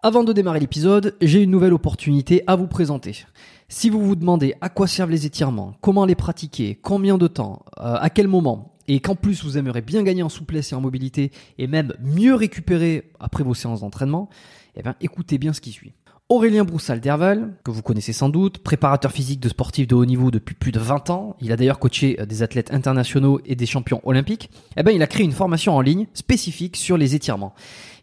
Avant de démarrer l'épisode, j'ai une nouvelle opportunité à vous présenter. Si vous vous demandez à quoi servent les étirements, comment les pratiquer, combien de temps, euh, à quel moment, et qu'en plus vous aimeriez bien gagner en souplesse et en mobilité, et même mieux récupérer après vos séances d'entraînement, eh bien écoutez bien ce qui suit. Aurélien Broussal-Derval, que vous connaissez sans doute, préparateur physique de sportifs de haut niveau depuis plus de 20 ans, il a d'ailleurs coaché euh, des athlètes internationaux et des champions olympiques, eh ben, il a créé une formation en ligne spécifique sur les étirements.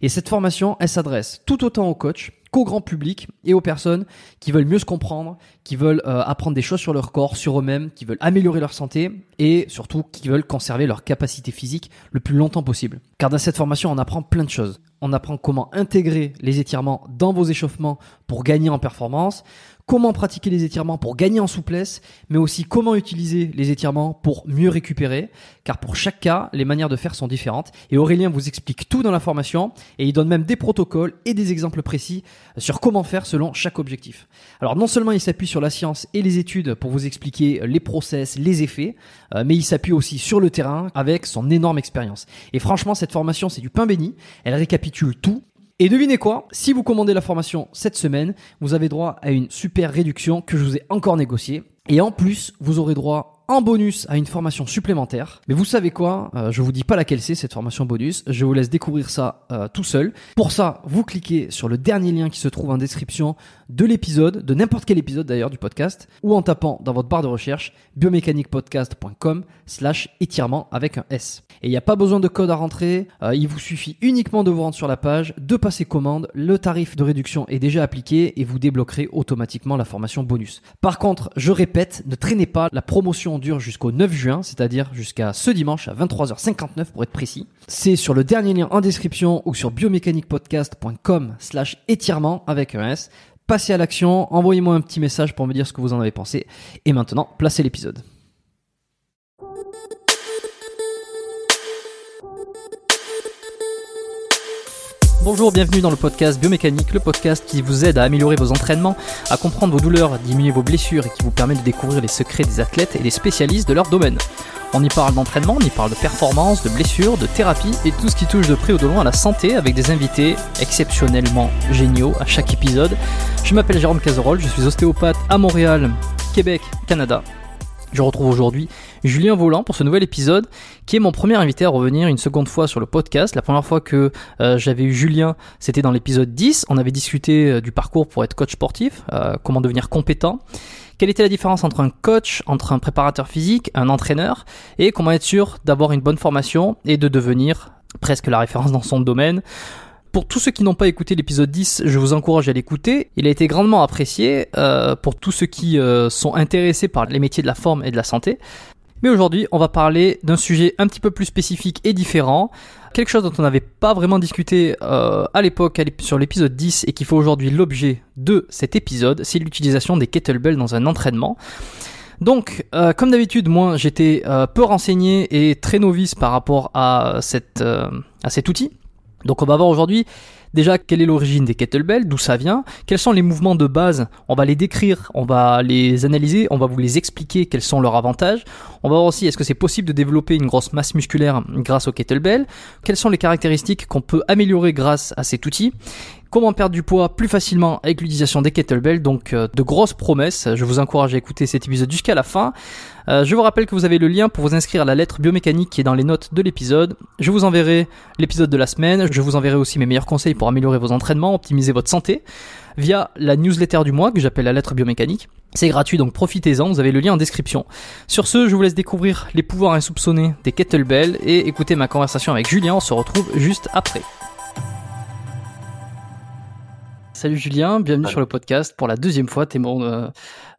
Et cette formation, elle s'adresse tout autant aux coachs qu'au grand public et aux personnes qui veulent mieux se comprendre, qui veulent euh, apprendre des choses sur leur corps, sur eux-mêmes, qui veulent améliorer leur santé et surtout qui veulent conserver leur capacité physique le plus longtemps possible. Car dans cette formation, on apprend plein de choses. On apprend comment intégrer les étirements dans vos échauffements pour gagner en performance, comment pratiquer les étirements pour gagner en souplesse, mais aussi comment utiliser les étirements pour mieux récupérer, car pour chaque cas, les manières de faire sont différentes. Et Aurélien vous explique tout dans la formation, et il donne même des protocoles et des exemples précis sur comment faire selon chaque objectif. Alors non seulement il s'appuie sur la science et les études pour vous expliquer les process, les effets, euh, mais il s'appuie aussi sur le terrain avec son énorme expérience. Et franchement, cette formation, c'est du pain béni. Elle récapitule tout et devinez quoi Si vous commandez la formation cette semaine, vous avez droit à une super réduction que je vous ai encore négociée. Et en plus, vous aurez droit en bonus à une formation supplémentaire. Mais vous savez quoi euh, Je vous dis pas laquelle c'est cette formation bonus. Je vous laisse découvrir ça euh, tout seul. Pour ça, vous cliquez sur le dernier lien qui se trouve en description de l'épisode, de n'importe quel épisode d'ailleurs du podcast, ou en tapant dans votre barre de recherche biomécaniquepodcast.com slash étirement avec un S. Et il n'y a pas besoin de code à rentrer, euh, il vous suffit uniquement de vous rendre sur la page, de passer commande, le tarif de réduction est déjà appliqué et vous débloquerez automatiquement la formation bonus. Par contre, je répète, ne traînez pas, la promotion dure jusqu'au 9 juin, c'est-à-dire jusqu'à ce dimanche à 23h59 pour être précis. C'est sur le dernier lien en description ou sur biomécaniquepodcast.com slash étirement avec un S passez à l'action, envoyez-moi un petit message pour me dire ce que vous en avez pensé. Et maintenant, placez l'épisode. Bonjour, bienvenue dans le podcast Biomécanique, le podcast qui vous aide à améliorer vos entraînements, à comprendre vos douleurs, à diminuer vos blessures et qui vous permet de découvrir les secrets des athlètes et des spécialistes de leur domaine. On y parle d'entraînement, on y parle de performance, de blessures, de thérapie et tout ce qui touche de près ou de loin à la santé avec des invités exceptionnellement géniaux à chaque épisode. Je m'appelle Jérôme Cazerolle, je suis ostéopathe à Montréal, Québec, Canada. Je retrouve aujourd'hui Julien Volant pour ce nouvel épisode, qui est mon premier invité à revenir une seconde fois sur le podcast. La première fois que euh, j'avais eu Julien, c'était dans l'épisode 10. On avait discuté euh, du parcours pour être coach sportif, euh, comment devenir compétent. Quelle était la différence entre un coach, entre un préparateur physique, un entraîneur, et comment être sûr d'avoir une bonne formation et de devenir presque la référence dans son domaine? Pour tous ceux qui n'ont pas écouté l'épisode 10, je vous encourage à l'écouter. Il a été grandement apprécié pour tous ceux qui sont intéressés par les métiers de la forme et de la santé. Mais aujourd'hui, on va parler d'un sujet un petit peu plus spécifique et différent, quelque chose dont on n'avait pas vraiment discuté euh, à l'époque sur l'épisode 10 et qui fait aujourd'hui l'objet de cet épisode, c'est l'utilisation des kettlebells dans un entraînement. Donc, euh, comme d'habitude, moi, j'étais euh, peu renseigné et très novice par rapport à, cet outil. Donc, on va voir aujourd'hui Déjà, quelle est l'origine des kettlebells, d'où ça vient, quels sont les mouvements de base, on va les décrire, on va les analyser, on va vous les expliquer quels sont leurs avantages. On va voir aussi est-ce que c'est possible de développer une grosse masse musculaire grâce au kettlebell, quelles sont les caractéristiques qu'on peut améliorer grâce à cet outil? Comment perdre du poids plus facilement avec l'utilisation des kettlebells. Donc euh, de grosses promesses. Je vous encourage à écouter cet épisode jusqu'à la fin. Euh, je vous rappelle que vous avez le lien pour vous inscrire à la lettre biomécanique qui est dans les notes de l'épisode. Je vous enverrai l'épisode de la semaine. Je vous enverrai aussi mes meilleurs conseils pour améliorer vos entraînements, optimiser votre santé via la newsletter du mois que j'appelle la lettre biomécanique. C'est gratuit donc profitez-en, vous avez le lien en description. Sur ce, je vous laisse découvrir les pouvoirs insoupçonnés des kettlebells et écouter ma conversation avec Julien, on se retrouve juste après. Salut Julien, bienvenue sur le podcast pour la deuxième fois. T'es mon, euh,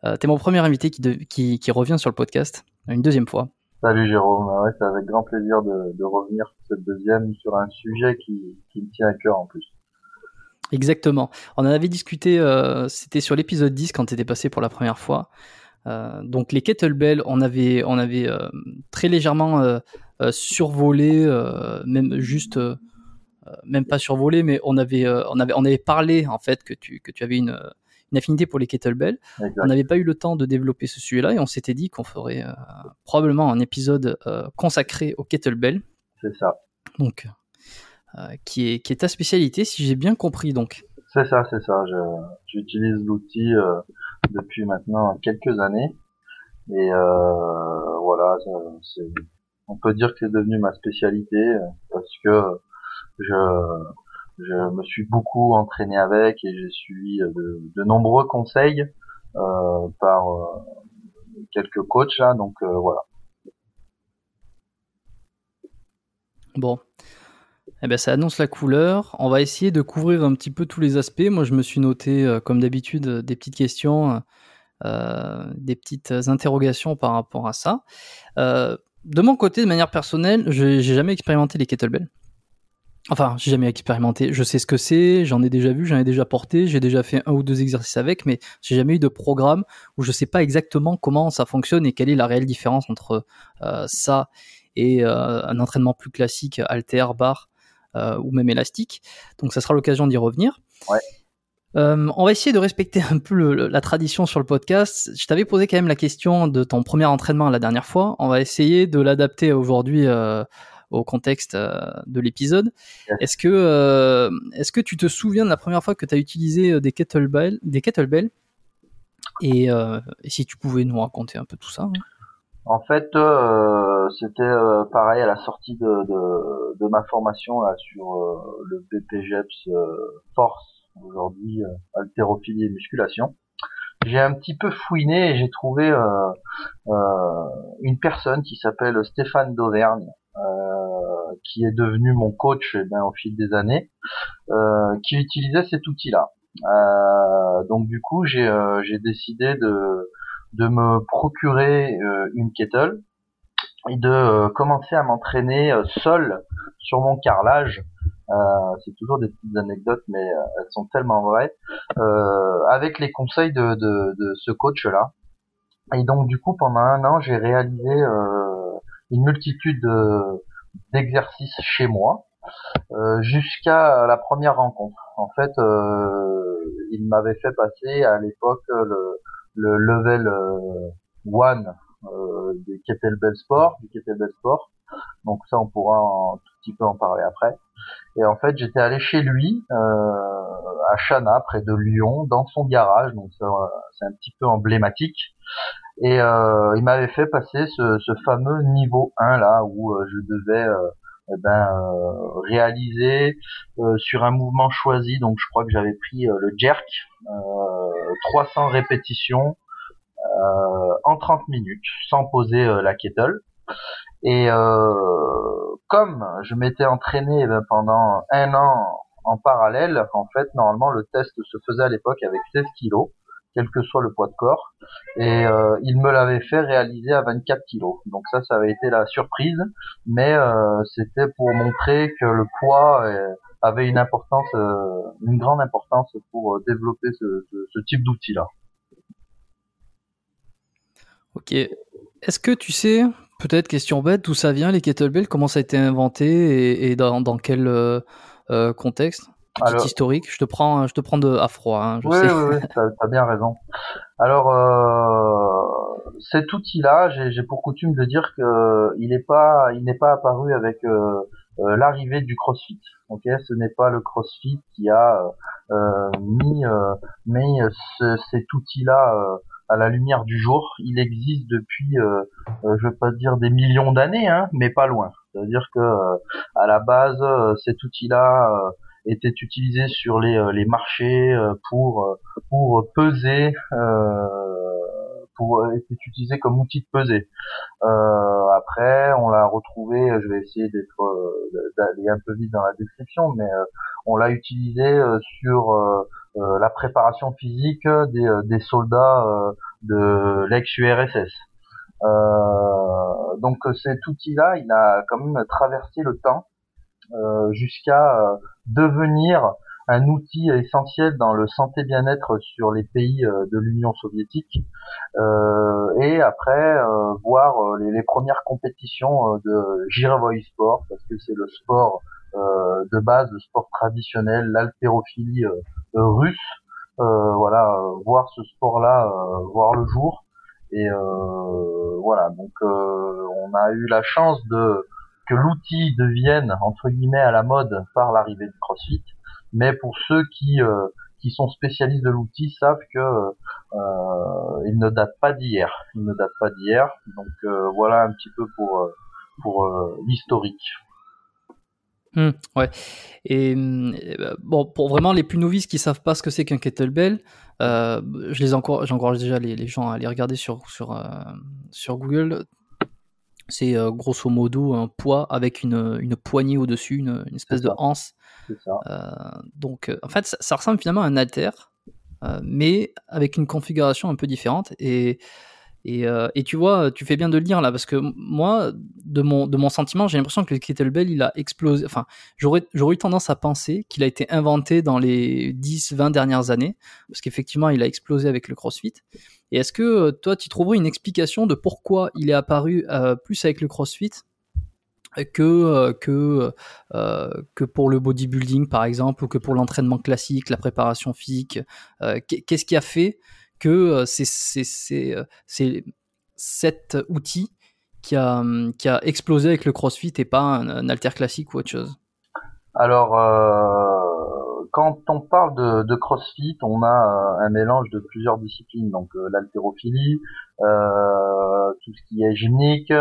euh, es mon premier invité qui, qui, qui, revient sur le podcast une deuxième fois. Salut Jérôme, ouais, c'est avec grand plaisir de, de, revenir cette deuxième sur un sujet qui, qui me tient à cœur en plus. Exactement. On en avait discuté, euh, c'était sur l'épisode 10 quand tu étais passé pour la première fois. Euh, donc les kettlebells, on avait, on avait très légèrement survolé, même juste, même pas survolé, mais on avait, on avait, on avait parlé en fait que tu, que tu avais une, une affinité pour les kettlebells. On n'avait pas eu le temps de développer ce sujet-là et on s'était dit qu'on ferait probablement un épisode consacré aux kettlebells. C'est ça. Donc euh, qui, est, qui est ta spécialité, si j'ai bien compris donc. C'est ça, c'est ça. J'utilise l'outil euh, depuis maintenant quelques années. Et euh, voilà, on peut dire que c'est devenu ma spécialité parce que je, je me suis beaucoup entraîné avec et j'ai suivi de, nombreux conseils euh, par euh, quelques coachs là, donc euh, voilà. Bon, eh ben, ça annonce la couleur. On va essayer de couvrir un petit peu tous les aspects. Moi, je me suis noté, comme d'habitude, des petites questions, des petites interrogations par rapport à ça. de mon côté, de manière personnelle, j'ai jamais expérimenté les kettlebells. Enfin, j'ai jamais expérimenté. Je sais ce que c'est, j'en ai déjà vu, j'en ai déjà porté, j'ai déjà fait un ou deux exercices avec, mais j'ai jamais eu de programme où je sais pas exactement comment ça fonctionne et quelle est la réelle différence entre ça et un entraînement plus classique, alter, bar. Euh, ou même élastique. Donc ça sera l'occasion d'y revenir. Euh, on va essayer de respecter un peu la tradition sur le podcast. Je t'avais posé quand même la question de ton premier entraînement la dernière fois. On va essayer de l'adapter aujourd'hui euh, au contexte de l'épisode. Est-ce que, est-ce que tu te souviens de la première fois que tu as utilisé des kettlebells, des kettlebells? Et, et, si tu pouvais nous raconter un peu tout ça hein. En fait, euh, c'était euh, pareil à la sortie de, de, de ma formation là, sur euh, le BPGEPS Force, aujourd'hui haltérophilie et musculation. J'ai un petit peu fouiné et j'ai trouvé une personne qui s'appelle Stéphane d'Auvergne, qui est devenu mon coach eh bien, au fil des années, qui utilisait cet outil-là. donc du coup, j'ai décidé de de me procurer euh, une kettle et de euh, commencer à m'entraîner euh, seul sur mon carrelage. c'est toujours des petites anecdotes, mais elles sont tellement vraies. avec les conseils de, de, ce coach-là. Et donc du coup, pendant un an, j'ai réalisé une multitude d'exercices chez moi, jusqu'à la première rencontre. En fait, il m'avait fait passer à l'époque le, le level euh, one euh, des kettlebell sport, du kettlebell sport. Donc ça, on pourra un tout petit peu en parler après. Et en fait, j'étais allé chez lui euh, à Chana, près de Lyon, dans son garage. Donc c'est un petit peu emblématique. Et euh, il m'avait fait passer ce, ce, fameux niveau 1 là où euh, je devais euh, eh ben, euh, réaliser sur un mouvement choisi. Donc je crois que j'avais pris le jerk, 300 répétitions en 30 minutes sans poser la kettle. Et comme je m'étais entraîné eh ben, pendant un an en parallèle, en fait, normalement, le test se faisait à l'époque avec 16 kilos quel que soit le poids de corps. Et euh, il me l'avait fait réaliser à 24 kilos. Donc ça, ça avait été la surprise, mais euh, c'était pour montrer que le poids euh, avait une importance, une grande importance pour développer ce, type d'outil-là. Ok. Est-ce que tu sais, peut-être question bête, d'où ça vient les kettlebells, comment ça a été inventé? Et, dans, dans, quel contexte? Alors, historique. Je te prends, je te prends de à froid. Hein, je oui, sais. oui, oui, t'as as bien raison. Alors, euh, cet outil-là, j'ai pour coutume de dire que il n'est pas, il n'est pas apparu avec euh, euh, l'arrivée du CrossFit. Ok, ce n'est pas le CrossFit qui a euh, mis, euh, mis ce, cet outil-là à la lumière du jour. Il existe depuis, je veux pas dire des millions d'années, hein, mais pas loin. C'est-à-dire que à la base, cet outil-là était utilisé sur les, euh, les marchés euh, pour euh, pour peser pour était utilisé comme outil de peser. Euh, après, on l'a retrouvé. Je vais essayer d'être d'aller un peu vite dans la description, mais on l'a utilisé sur la préparation physique des, des soldats de l'ex-URSS. donc cet outil-là, il a quand même traversé le temps jusqu'à devenir un outil essentiel dans le santé bien-être sur les pays euh, de l'Union soviétique euh, et après euh, voir les, premières compétitions de Girevoy Sport parce que c'est le sport de base, le sport traditionnel, l'haltérophilie russe. voilà, voir ce sport-là, voir le jour. Et voilà, donc on a eu la chance de que l'outil devienne entre guillemets à la mode par l'arrivée du CrossFit mais pour ceux qui euh, qui sont spécialistes de l'outil savent que euh, il ne date pas d'hier. Il ne date pas d'hier. Donc euh, voilà un petit peu pour euh, pour l'historique. Mmh, ouais. Et bon, pour vraiment les plus novices qui savent pas ce que c'est qu'un kettlebell, euh, je les encourage, j'encourage déjà les, les, gens à aller regarder sur sur sur Google. C'est grosso modo un poids avec une, une poignée au dessus, une, une espèce de anse euh, donc, euh, en fait, ça, ressemble finalement à un alter, euh, mais avec une configuration un peu différente. Et, et, tu vois, tu fais bien de le lire là, parce que moi, de mon, de mon sentiment, j'ai l'impression que le kettlebell, il a explosé. Enfin, j'aurais, eu tendance à penser qu'il a été inventé dans les 10-20 dernières années, parce qu'effectivement, il a explosé avec le CrossFit. Et est-ce que toi, tu trouverais une explication de pourquoi il est apparu plus avec le CrossFit que euh, que euh, que pour le bodybuilding par exemple ou que pour l'entraînement classique, la préparation physique. Euh, qu'est-ce qui a fait que c'est cet outil qui a qui a explosé avec le CrossFit et pas un, alter classique ou autre chose? Alors quand on parle de, de, CrossFit, on a un mélange de plusieurs disciplines, donc l'haltérophilie, tout ce qui est gymnique,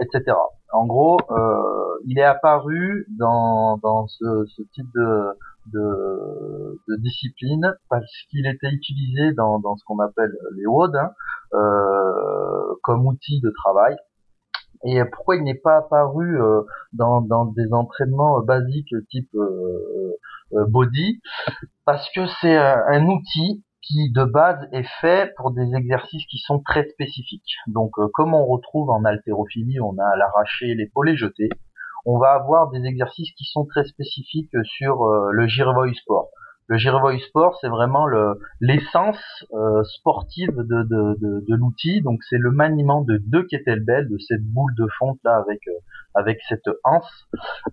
etc. En gros, euh, il est apparu dans, dans ce, ce type de, de, de, discipline parce qu'il était utilisé dans, dans ce qu'on appelle les WOD hein, euh, comme outil de travail. Et pourquoi il n'est pas apparu euh, dans, dans des entraînements basiques type euh, euh, body Parce que c'est un outil qui de base est fait pour des exercices qui sont très spécifiques. Donc euh, comme on retrouve en haltérophilie, on a l'arraché, l'épaulé jeté, on va avoir des exercices qui sont très spécifiques sur euh, le Girevoy Sport. Le Girevoy Sport, c'est vraiment l'essence euh, sportive de, de, de, de l'outil. Donc c'est le maniement de deux kettlebells, de cette boule de fonte là avec avec cette anse,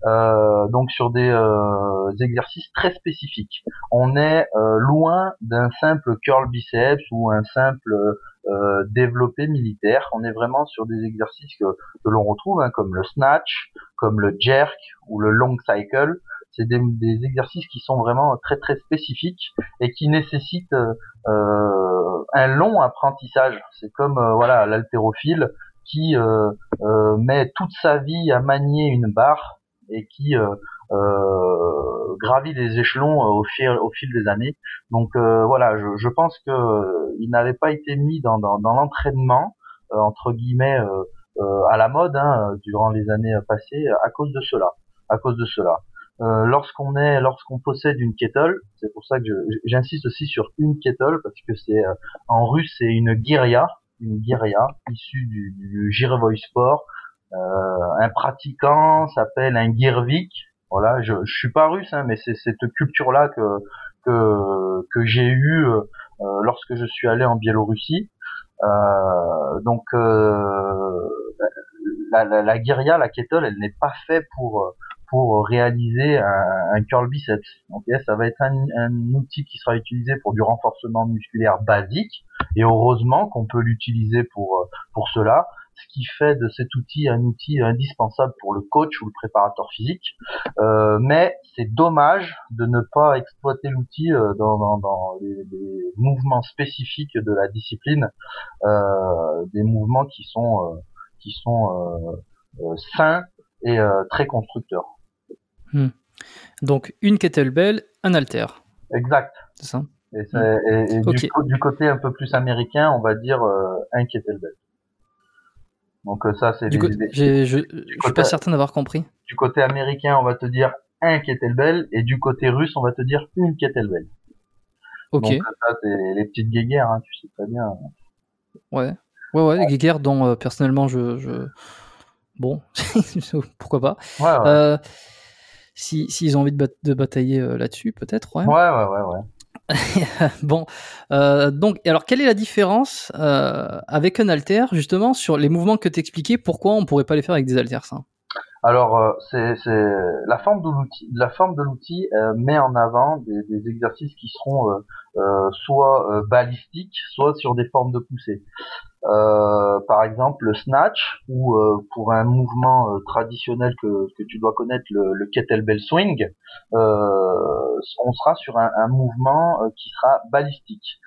euh, donc sur des euh, exercices très spécifiques. On est euh, loin d'un simple curl biceps ou un simple développé militaire. On est vraiment sur des exercices que, que l'on retrouve, hein, comme le snatch, comme le jerk ou le long cycle. C'est des, des, exercices qui sont vraiment très très spécifiques et qui nécessitent un long apprendissage. C'est comme voilà l'haltérophile qui euh, euh, met toute sa vie à manier une barre et qui euh, gravit les échelons au fil, au fil des années. Donc voilà, je, je pense que il n'avait pas été mis dans, dans, dans l'entraînement entre guillemets à la mode hein, durant les années passées à cause de cela. À cause de cela. Euh, lorsqu'on est, lorsqu'on possède une kettle, c'est pour ça que j'insiste aussi sur une kettle parce que c'est en russe c'est une girya, une guérilla issue du, du Girevoy Sport. Euh, un pratiquant s'appelle un Girvik. Voilà, je, je suis pas russe, hein, mais c'est cette culture-là que que, que j'ai eu euh, lorsque je suis allé en Biélorussie. Euh, donc euh, la, la, la guérilla, la kettle, elle n'est pas faite pour pour réaliser un, un curl biceps. Okay ça va être un, un, outil qui sera utilisé pour du renforcement musculaire basique, et heureusement qu'on peut l'utiliser pour pour cela, ce qui fait de cet outil un outil indispensable pour le coach ou le préparateur physique. Euh, mais c'est dommage de ne pas exploiter l'outil euh, dans, dans, dans les, les, mouvements spécifiques de la discipline, euh, des mouvements qui sont euh, qui sont euh, sains et très constructeurs. Hmm. Donc une kettlebell, un halter. Exact. C'est ça? Et, et, du, côté un peu plus américain, on va dire euh, un kettlebell. Donc euh, ça, c'est. Du je, je suis pas certain d'avoir compris. Du côté américain, on va te dire un kettlebell, et du côté russe, on va te dire une kettlebell. Ok. Donc ça, c'est les petites guéguerres, hein, tu sais très bien. Ouais. Ouais, ouais, des guerres dont euh, personnellement je, je... Bon, pourquoi pas. Ouais, ouais. Euh, si s'ils ont envie de, bat- de batailler euh, là-dessus, peut-être, ouais. ouais, ouais, ouais, ouais. bon, euh, donc, alors quelle est la différence euh, avec un alter, justement, sur les mouvements que t'expliquais? Pourquoi on pourrait pas les faire avec des haltères ça Alors, euh, c'est la forme de l'outil. La forme de l'outil euh, met en avant des, des exercices qui seront euh, soit balistiques, soit sur des formes de poussée. Euh, par exemple, le snatch, ou euh, pour un mouvement euh, traditionnel que, que tu dois connaître, le, le kettlebell swing, on sera sur un, un mouvement qui sera balistique.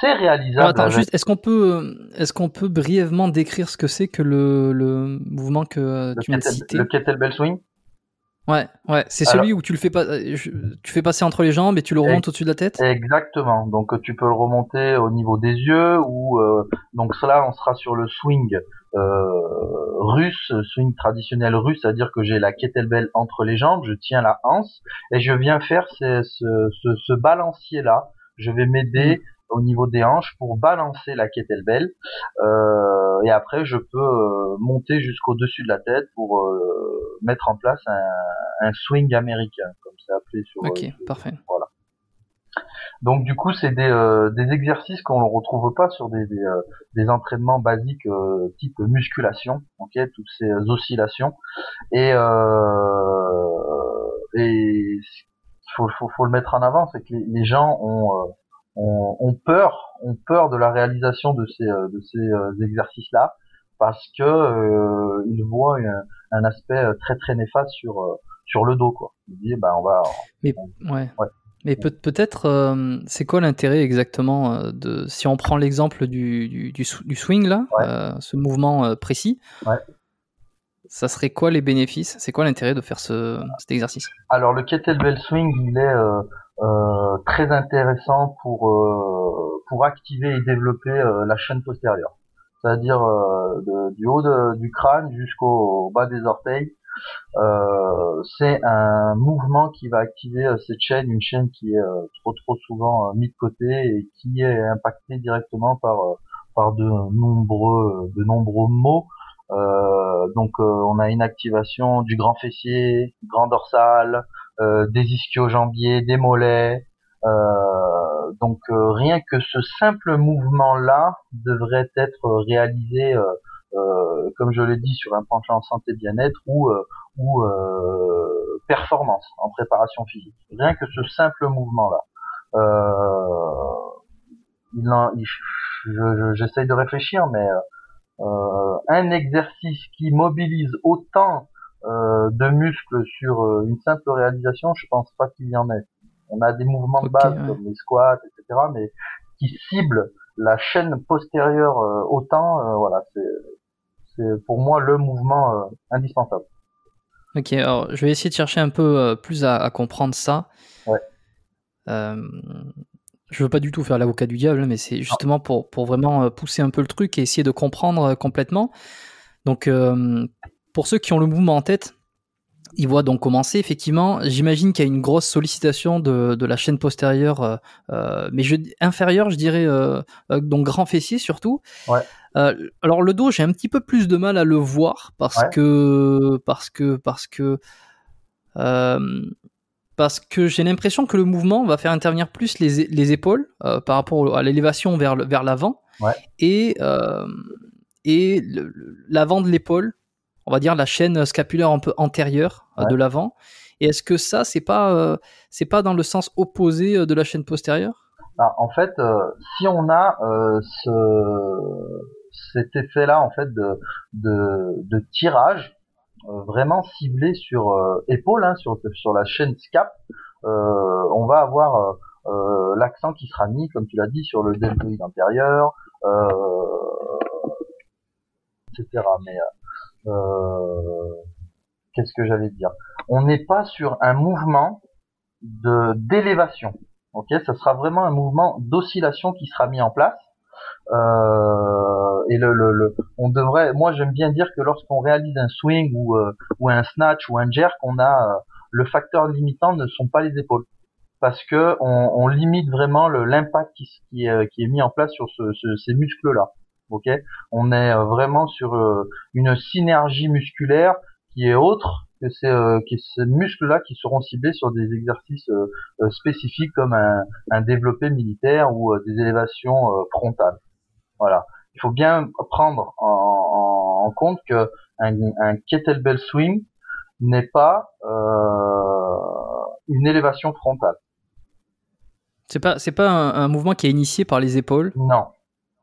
C'est Alors, réalisable. Attends, avec- juste, est-ce qu'on peut, est-ce qu'on peut brièvement décrire ce que c'est que le, le mouvement que euh, le, tu viens de kettle- citer le kettlebell swing? Ouais, ouais, c'est celui où tu le fais pas, euh, tu fais passer entre les jambes et tu le remontes au-dessus de la tête? Exactement. Donc euh, tu peux le remonter au niveau des yeux ou euh, donc cela on sera sur le swing euh, russe, swing traditionnel russe, c'est-à-dire que j'ai la kettlebell entre les jambes, je tiens la hanse et je viens faire ce, ce, ce, ce balancier là. Je vais m'aider au niveau des hanches pour balancer la kettlebell euh, et après je peux euh, monter jusqu'au dessus de la tête pour euh, mettre en place un, un swing américain comme c'est appelé sur Ok, euh, parfait. voilà. Donc du coup, c'est des, euh, des exercices qu'on ne retrouve pas sur des, des, euh, des entraînements basiques euh, type musculation, ok, toutes ces oscillations. Et euh, et faut, faut, faut le mettre en avant, c'est que les, les gens ont, euh, ont ont peur, ont peur de la réalisation de ces euh, de ces euh, exercices-là parce que euh, ils voient un, un aspect très très néfaste sur sur le dos quoi. Ils disent bah on va Mais ouais. Ouais. Mais peut- peut-être, euh, c'est quoi l'intérêt exactement de si on prend l'exemple du, du, du, sw- du swing là, Ouais. euh, ce mouvement précis. Ouais. Ça serait quoi les bénéfices? C'est quoi l'intérêt de faire ce, cet exercice? Alors le kettlebell swing, il est euh, très intéressant pour euh, pour activer et développer euh, la chaîne postérieure, c'est-à-dire euh, du haut du crâne jusqu'au bas des orteils. Euh, c'est un mouvement qui va activer cette chaîne, une chaîne qui est trop trop souvent mise de côté et qui est impactée directement par par de nombreux de nombreux maux. Donc on a une activation du grand fessier, grand dorsal, des ischio-jambiers, des mollets. Euh, donc euh, rien que ce simple mouvement-là devrait être réalisé, euh, euh, comme je l'ai dit, sur un penchant santé bien-être ou euh, ou euh, performance en préparation physique. Rien que ce simple mouvement-là. Euh, j'essaye de réfléchir, mais euh, un exercice qui mobilise autant euh, de muscles sur euh, une simple réalisation, je pense pas qu'il y en ait. On a des mouvements de base ouais. comme les squats, etc., mais qui ciblent la chaîne postérieure euh, autant, euh, voilà, c'est pour moi le mouvement euh, indispensable. Ok, alors je vais essayer de chercher un peu euh, plus à, à comprendre ça. Ouais. Euh, je veux pas du tout faire l'avocat du diable, mais c'est justement pour, pour vraiment euh, pousser un peu le truc et essayer de comprendre euh, complètement. Donc, euh, pour ceux qui ont le mouvement en tête, ils voient donc commencer. Effectivement, j'imagine qu'il y a une grosse sollicitation de, de la chaîne postérieure, euh, euh, mais je, inférieure, je dirais, euh, donc grand fessier surtout. Ouais. Euh, alors le dos, j'ai un petit peu plus de mal à le voir parce Ouais. que parce que parce que parce que j'ai l'impression que le mouvement va faire intervenir plus les, les épaules euh, par rapport à l'élévation vers vers l'avant Ouais. et euh, et l'avant de l'épaule, on va dire la chaîne scapulaire un peu antérieure euh, Ouais. de l'avant. Et est-ce que ça c'est pas euh, c'est pas dans le sens opposé euh, de la chaîne postérieure? Ah, en fait, euh, si on a euh, ce, cet effet-là en fait de, de, de tirage vraiment ciblé sur épaule, hein, sur, sur la chaîne scap, on va avoir l'accent qui sera mis, comme tu l'as dit, sur le deltoïde antérieur, etc. Mais qu'est-ce que j'allais dire? On n'est pas sur un mouvement de d'élévation. Ok, ça sera vraiment un mouvement d'oscillation qui sera mis en place. Euh, et le, le, le- on devrait, moi j'aime bien dire que lorsqu'on réalise un swing ou, euh, ou un snatch ou un jerk, on a euh, le facteur limitant ne sont pas les épaules, parce que on, on limite vraiment l'impact qui, qui, est, qui est mis en place sur ce, ce- ces muscles-là. Ok, on est vraiment sur une synergie musculaire qui est autre que ces, que ces muscles-là qui seront ciblés sur des exercices spécifiques comme un, un développé militaire ou des élévations frontales. Voilà. Il faut bien prendre en, en, compte que un, un kettlebell swing n'est pas euh, une élévation frontale. C'est pas c'est pas un, mouvement qui est initié par les épaules? Non,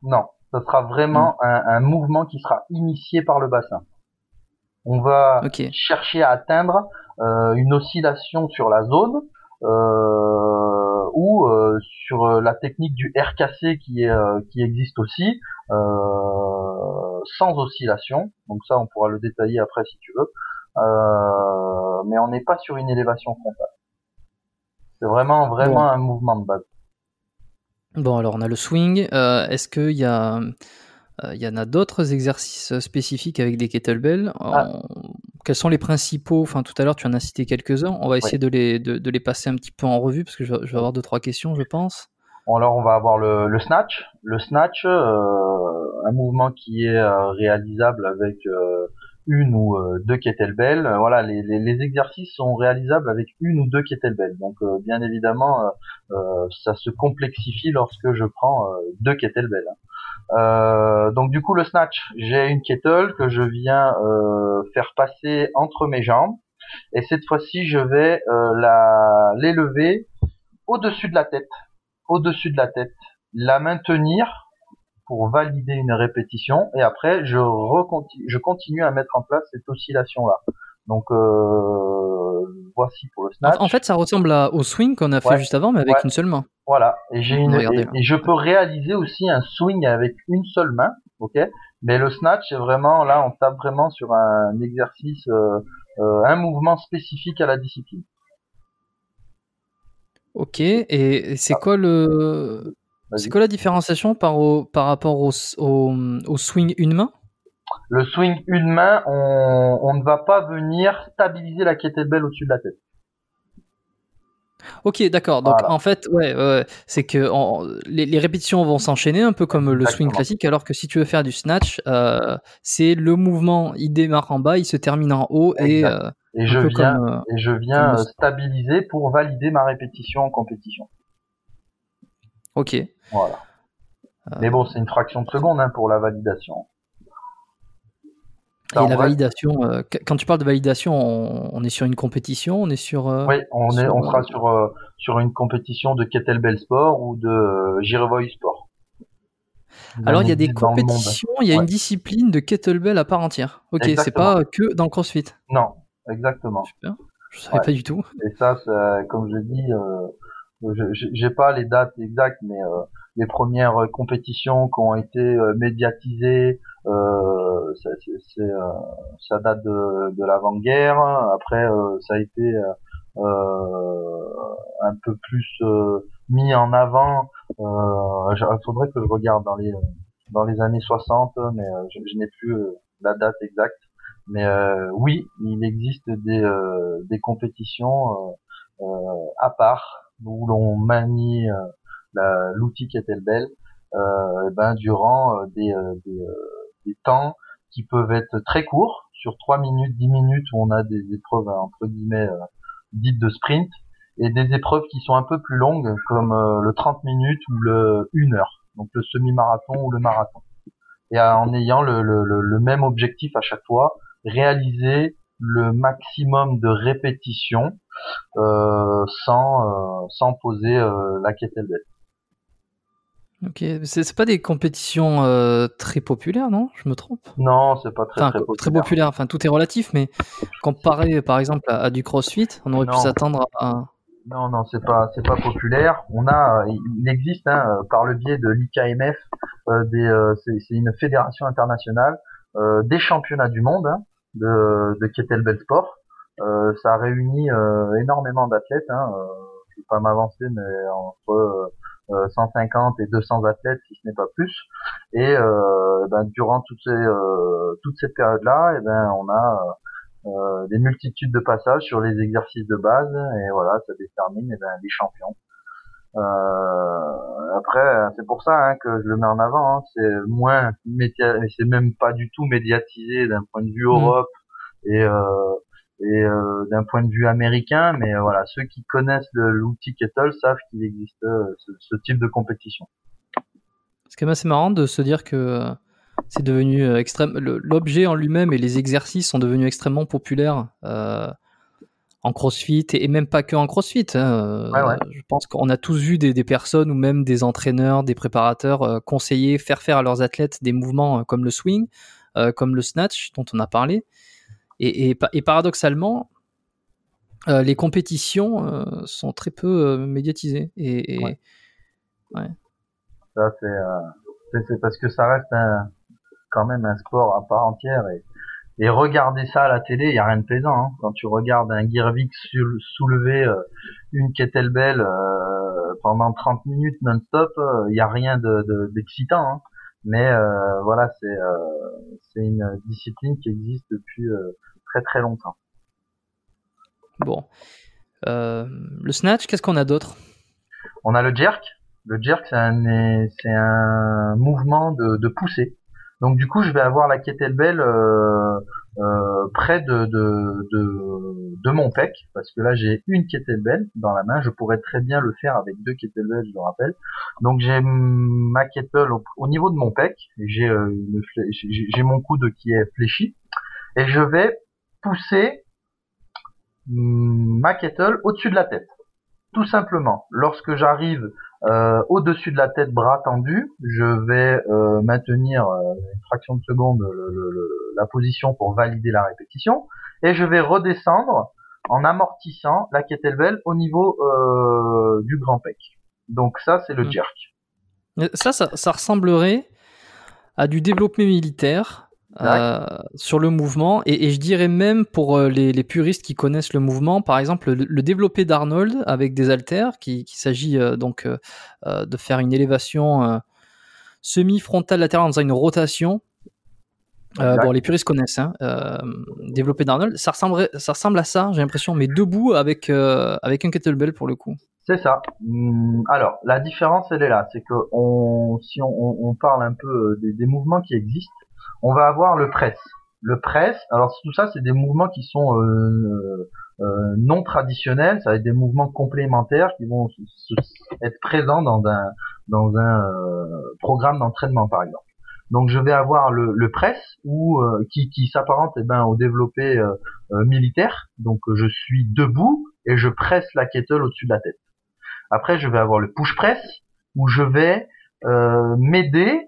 non, ça sera vraiment hmm. un, mouvement qui sera initié par le bassin. On va chercher à atteindre euh, une oscillation sur la zone euh, ou euh, sur la technique du RKC qui est qui existe aussi sans oscillation. Donc ça, on pourra le détailler après si tu veux. Euh, mais on n'est pas sur une élévation frontale. C'est vraiment vraiment un mouvement de base. Bon, alors on a le swing. Euh, est-ce qu'il y a euh, il y en a d'autres exercices spécifiques avec des kettlebells. Ah. Quels sont les principaux? Enfin, tout à l'heure, tu en as cité quelques-uns. On va essayer de, les, de, les passer un petit peu en revue parce que je, vais avoir deux trois questions, je pense. Bon, alors, on va avoir le, le snatch. Le snatch, un mouvement qui est réalisable avec une ou euh, deux kettlebells. Euh, voilà, les, les, exercices sont réalisables avec une ou deux kettlebells. Donc euh, bien évidemment, ça se complexifie lorsque je prends deux kettlebells. Hein. donc du coup le snatch, j'ai une kettle que je viens faire passer entre mes jambes et cette fois-ci je vais la l'élever au-dessus de la tête, au-dessus de la tête, la maintenir pour valider une répétition et après je, je continue à mettre en place cette oscillation là. Donc euh, voici pour le snatch. En fait, ça ressemble au swing qu'on a fait juste avant, mais avec une seule main. Voilà. Et j'ai une et, je peux réaliser aussi un swing avec une seule main, ok? Mais le snatch, c'est vraiment là, on tape vraiment sur un exercice, euh, euh, un mouvement spécifique à la discipline. Ok. Et c'est ah. quoi le c'est quoi la différenciation par, par rapport au, au, swing une main? Le swing une main, on, on, ne va pas venir stabiliser la kettlebell au-dessus de la tête. Ok, d'accord. Donc en fait, ouais, c'est que les, répétitions vont s'enchaîner un peu comme le swing classique, alors que si tu veux faire du snatch, euh, c'est le mouvement, il démarre en bas, il se termine en haut et, euh, et, je viens, euh, et je viens stabiliser pour valider ma répétition en compétition. Ok. Voilà. Euh, Mais bon, c'est une fraction de seconde hein, pour la validation. et la validation, euh, quand tu parles de validation, on, est sur une compétition, on est sur. Euh, oui, on, est, on sera sur, sur une compétition de kettlebell sport ou de Girevoy sport. Alors il y a des compétitions, il y a une discipline de kettlebell à part entière. Ok, c'est pas que dans le CrossFit. Non, exactement. Super. Je savais pas du tout. Et ça, comme je dis, j'ai pas les dates exactes, mais euh, les premières compétitions qui ont été euh, médiatisées, euh, ça, euh, ça date de, de l'avant-guerre. Après, ça a été un peu plus mis en avant. Il faudrait que je regarde dans les dans les années 60, mais je, je n'ai plus la date exacte. Mais oui, il existe des, des compétitions à part où l'on manie euh, l'outil kettlebell euh, ben durant euh, des, des, des, temps qui peuvent être très courts sur 3 minutes, 10 minutes où on a des épreuves entre guillemets dites de sprint et des épreuves qui sont un peu plus longues comme le 30 minutes ou le 1 heure, donc le semi-marathon ou le marathon. Et en ayant le, le, le, même objectif à chaque fois, réaliser le maximum de répétitions euh, sans, euh, sans poser euh, la kettlebell. Ok, c'est pas des compétitions très populaires, non? Je me trompe? Non, c'est pas très, très, populaire. très populaire. Enfin, tout est relatif, mais comparé, par exemple, à, du CrossFit, on aurait pu s'attendre à. Non, non, c'est pas, c'est pas populaire. On a, il existe, hein, par le biais de l'IKMF, des, c'est une fédération internationale des championnats du monde hein, de, de kettlebell sport. Euh, ça a réuni euh, énormément d'athlètes. Hein, euh, je vais pas m'avancer, mais entre 150 et 200 athlètes, si ce n'est pas plus. Et ben, durant toutes ces toute cette période-là, et eh ben on a euh, des multitudes de passages sur les exercices de base et voilà, ça détermine eh ben, les champions. après, c'est pour ça hein, que je le mets en avant. Hein. C'est moins c'est même pas du tout médiatisé d'un point de vue mmh. Europe et et d'un point de vue américain. Mais voilà, ceux qui connaissent l'outil Kettle savent qu'il existe ce, ce, type de compétition. Ce qui est assez marrant de se dire que c'est devenu euh, extrême. L'objet en lui-même et les exercices sont devenus extrêmement populaires euh, en CrossFit et, même pas que en CrossFit. Hein. Euh, je pense qu'on a tous vu des, personnes ou même des entraîneurs, des préparateurs conseiller faire faire à leurs athlètes des mouvements comme le swing, comme le snatch dont on a parlé. Et, et paradoxalement, les compétitions sont très peu médiatisées. Et, ouais. Ça c'est parce que ça reste un quand même un sport à part entière et, et regarder ça à la télé, il y a rien de plaisant. Hein. Quand tu regardes un Girvik soulever euh, une kettlebell euh, pendant 30 minutes non-stop, euh, il y a rien de d'excitant. Mais voilà, c'est c'est une discipline qui existe depuis très très longtemps. Bon, le snatch, qu'est-ce qu'on a d'autre? On a le jerk. Le jerk, c'est un c'est un mouvement de, de poussée. Donc du coup, je vais avoir la kettlebell euh, euh, près de, mon pec, parce que là j'ai une kettlebell dans la main. Je pourrais très bien le faire avec deux kettlebells, je le rappelle. Donc j'ai ma kettlebell au, niveau de mon pec, j'ai euh, j'ai mon coude qui est fléchi, et je vais pousser ma kettle au-dessus de la tête. Tout simplement. Lorsque j'arrive euh, au-dessus de la tête, bras tendu, je vais euh, maintenir euh, une fraction de seconde la position pour valider la répétition, et je vais redescendre en amortissant la kettlebell au niveau du grand pec. Donc ça, c'est le mmh. jerk. Ça, ça, ça, ressemblerait à du développement militaire euh, sur le mouvement. Et, je dirais même pour euh, les, puristes qui connaissent le mouvement, par exemple, le, développé d'Arnold avec des haltères, qui, s'agit euh, donc de faire une élévation semi-frontale latérale dans une rotation. bon, les puristes connaissent, hein, développé d'Arnold. Ça, ça ressemble à ça, j'ai l'impression, mais debout avec, avec un kettlebell pour le coup. C'est ça. Hum, alors, la différence, elle est là. C'est que on, si on, parle un peu des mouvements qui existent, on va avoir le press. Le press, alors tout ça, c'est des mouvements qui sont euh, euh, non traditionnels, ça va être des mouvements complémentaires qui vont être présents dans un dans un euh, programme d'entraînement, par exemple. Donc je vais avoir le, le press ou qui, qui s'apparente eh ben, au développé militaire. Donc je suis debout et je presse la kettle au-dessus de la tête. Après je vais avoir le push press où je vais m'aider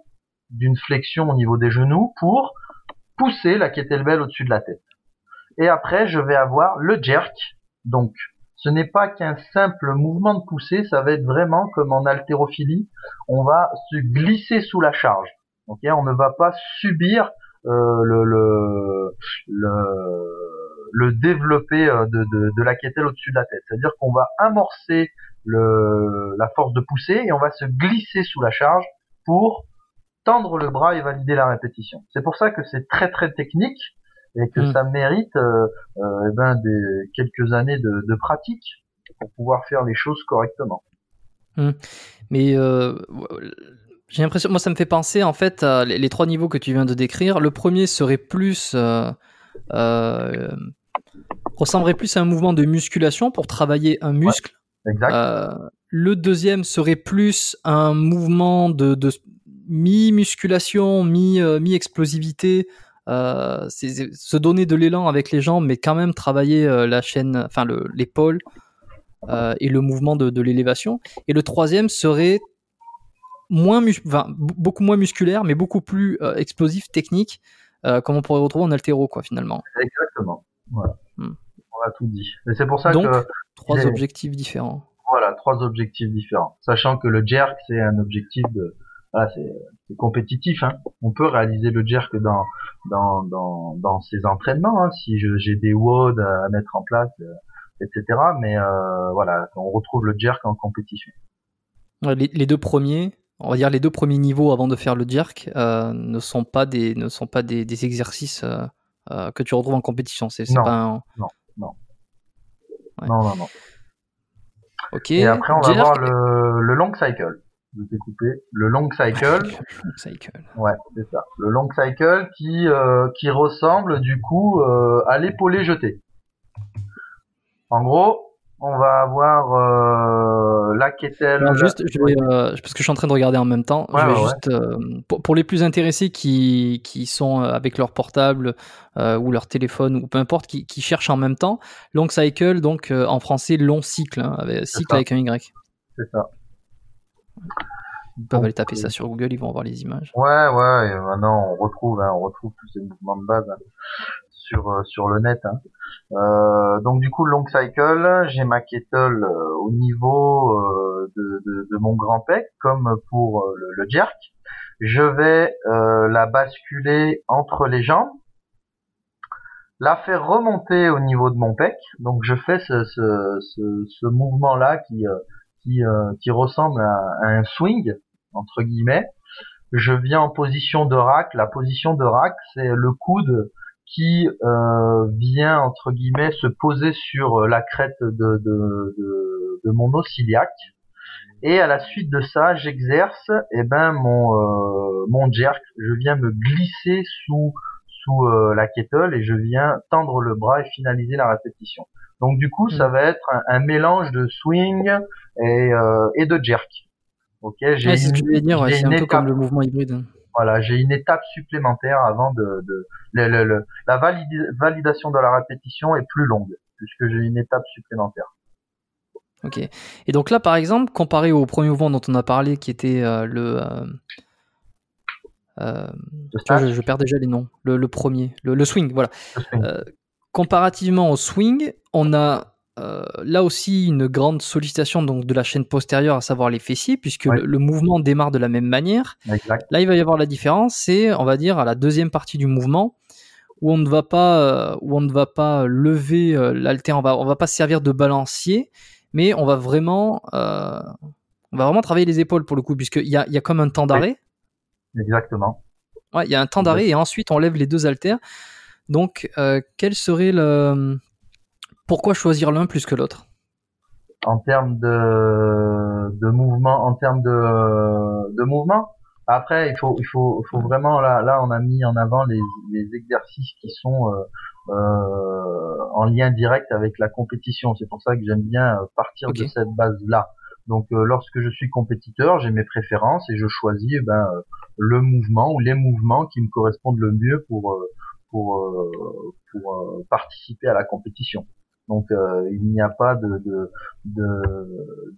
d'une flexion au niveau des genoux pour pousser la kettlebell au-dessus de la tête. Et après, je vais avoir le jerk. Donc, ce n'est pas qu'un simple mouvement de poussée, ça va être vraiment comme en haltérophilie, on va se glisser sous la charge. Ok, on ne va pas subir euh, le, le, le, le développé euh, de, de, de la kettlebell au-dessus de la tête. C'est-à-dire qu'on va amorcer le, la force de poussée et on va se glisser sous la charge pour tendre le bras et valider la répétition. C'est pour ça que c'est très très technique et que mm. ça mérite euh, euh, eh ben, des, quelques années de, pratique pour pouvoir faire les choses correctement. Mm. Mais euh, j'ai l'impression, moi ça me fait penser en fait à les, trois niveaux que tu viens de décrire. Le premier serait plus ressemblerait plus à un mouvement de musculation pour travailler un muscle. exact. le deuxième serait plus un mouvement de, de mi-musculation, euh, mi-explosivité, euh, c'est se donner de l'élan avec les jambes, mais quand même travailler euh, la chaîne, enfin l'épaule et le mouvement de, l'élévation. Et le troisième serait moins beaucoup moins musculaire, mais beaucoup plus explosif, technique, comme on pourrait retrouver en altéro, quoi, finalement. Exactement. Voilà. Hmm. On a tout dit. Et c'est pour ça Donc, trois objectifs différents. Voilà, trois objectifs différents. Sachant que le jerk, c'est un objectif de, voilà, c'est compétitif. Hein. On peut réaliser le jerk dans dans dans, dans ses entraînements hein, si j'ai des WOD à mettre en place, euh, etc. Mais euh, voilà, on retrouve le jerk en compétition. Les, les, deux premiers, on va dire les deux premiers niveaux avant de faire le jerk, euh, ne sont pas des ne sont pas des, des exercices euh, euh que tu retrouves en compétition. C'est un... non non. non non non. Ok. Et après, on va Jerk. voir le, le long cycle. Je t'ai coupé. Le long cycle. Long cycle. Ouais, c'est ça. Le long cycle qui euh, qui ressemble du coup euh, à l'épaulé jeté. En gros, on va avoir euh, la kettle. Alors juste, je vais, euh, parce que je suis en train de regarder en même temps, Ouais, je vais ouais, juste, euh, pour, pour les plus intéressés qui, qui sont euh, avec leur portable euh, ou leur téléphone ou peu importe, qui, qui cherchent en même temps, long cycle, donc euh, en français long cycle, hein, avec, cycle ça. avec un Y. C'est ça. Ils peuvent aller taper euh, ça sur Google, ils vont voir les images. Ouais, ouais. Et maintenant, on retrouve, hein, on retrouve tous ces mouvements de base hein, sur euh, sur le net. hein. Euh, donc du coup, long cycle, j'ai ma kettle euh, au niveau euh, de, de, de mon grand pec, comme pour euh, le, le jerk. Je vais euh, la basculer entre les jambes, la faire remonter au niveau de mon pec. Donc je fais ce, ce, ce, ce mouvement-là qui euh, qui, euh, qui ressemble à, un swing entre guillemets. Je viens en position de rack. La position de rack, c'est le coude qui euh, vient entre guillemets se poser sur la crête de, mon os iliaque. Et à la suite de ça, j'exerce eh ben euh, mon jerk. Je viens me glisser sous sous euh, la kettle et je viens tendre le bras et finaliser la répétition. Donc du coup, ça va être un, un mélange de swing et, euh, et de jerk. Ok, j'ai Ouais, c'est ce une- que je voulais dire, ouais, j'ai c'est un une peu étape- comme le mouvement hybride. voilà, j'ai une étape supplémentaire avant de, de le, le- le- la validation de la répétition est plus longue puisque j'ai une étape supplémentaire. Ok. Et donc là, par exemple, comparé au premier mouvement dont on a parlé, qui était euh, le. euh, vois, je, snatch, je perds déjà les noms. Le, le premier, le, le swing, voilà. le swing. Euh, comparativement au swing, on a euh, là aussi une grande sollicitation donc de la chaîne postérieure, à savoir les fessiers, puisque Ouais. le, le mouvement démarre de la même manière. exact. Là, il va y avoir la différence, c'est, on va dire, à la deuxième partie du mouvement, où on ne va pas, euh, où on ne va pas lever euh, l'haltère, on va, on va pas se servir de balancier, mais on va vraiment, euh, on va vraiment travailler les épaules pour le coup, puisqu'il y a, y a comme un temps d'arrêt. Exactement. Ouais, il y a un temps d'arrêt et ensuite on lève les deux haltères. Donc, euh, quel serait le, pourquoi choisir l'un plus que l'autre? En termes de, de mouvement, en termes de, de mouvement? Après, il faut, il faut, il faut vraiment là, là, on a mis en avant les, les exercices qui sont euh, euh, en lien direct avec la compétition. C'est pour ça que j'aime bien partir de cette base-là. Donc, euh, lorsque je suis compétiteur, j'ai mes préférences et je choisis eh ben, euh, le mouvement ou les mouvements qui me correspondent le mieux pour euh, participer à la compétition. Donc, euh, il n'y a pas de de de,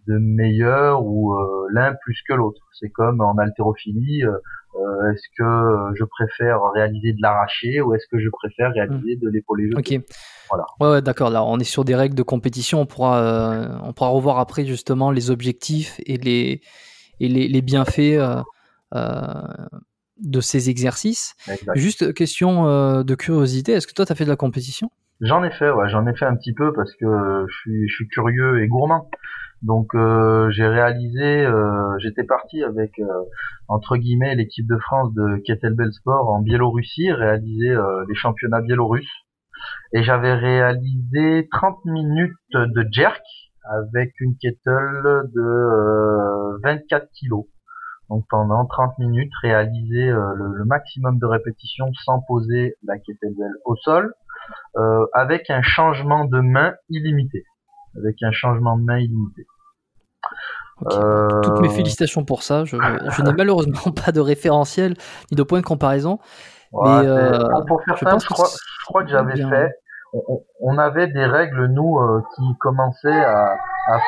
de meilleur ou euh, l'un plus que l'autre. C'est comme en haltérophilie. euh, est-ce que je préfère réaliser de l'arraché ou est-ce que je préfère réaliser de l'épaulé jeté Ok. Voilà. Ouais, ouais, d'accord. Là, on est sur des règles de compétition. On pourra, on pourra revoir après justement les objectifs et les et les, les bienfaits euh, de ces exercices. Exact. Juste question euh, de curiosité. Est-ce que toi, tu as fait de la compétition? J'en ai fait, ouais, j'en ai fait un petit peu parce que euh, je suis, je suis curieux et gourmand. Donc euh, j'ai réalisé, euh, j'étais parti avec euh, entre guillemets l'équipe de France de Kettlebell Sport en Biélorussie, réaliser euh, les championnats biélorusses. Et j'avais réalisé 30 minutes de jerk avec une kettle de euh, 24 kilos. Donc pendant 30 minutes, réaliser euh, le, le maximum de répétitions sans poser la kettlebell au sol euh, avec un changement de main illimité. Avec un changement de main illimité. Ok. Euh, Toutes mes félicitations pour ça. Je, je n'ai malheureusement pas de référentiel ni de point de comparaison. ouais, mais, euh, pour faire je simple, pense je crois, c'est je crois que j'avais fait. On, avait des règles nous euh, qui commençaient à, à-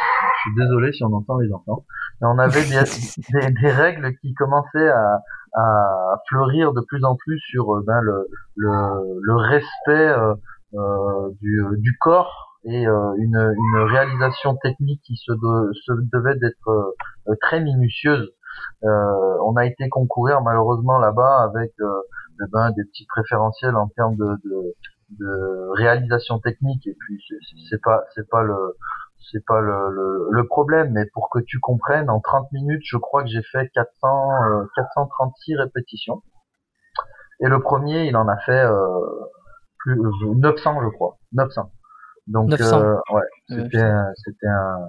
Je suis désolé si on entend les enfants. Mais on avait des, des, des règles qui commençaient à, à fleurir de plus en plus sur euh, ben, le, le, le respect euh, euh, du, du corps et euh, une, une réalisation technique qui se, de- se devait d'être euh, très minutieuse. Euh, on a été concourir malheureusement là-bas avec euh, eh ben, des petits préférentiels en termes de, de, de réalisation technique et puis c'est pas c'est pas le c'est pas le, le, le problème mais pour que tu comprennes en 30 minutes je crois que j'ai fait 400 euh, 436 répétitions et le premier il en a fait euh, plus euh, 900 je crois 900 Donc, 900. euh, ouais, c'était un, c'était un,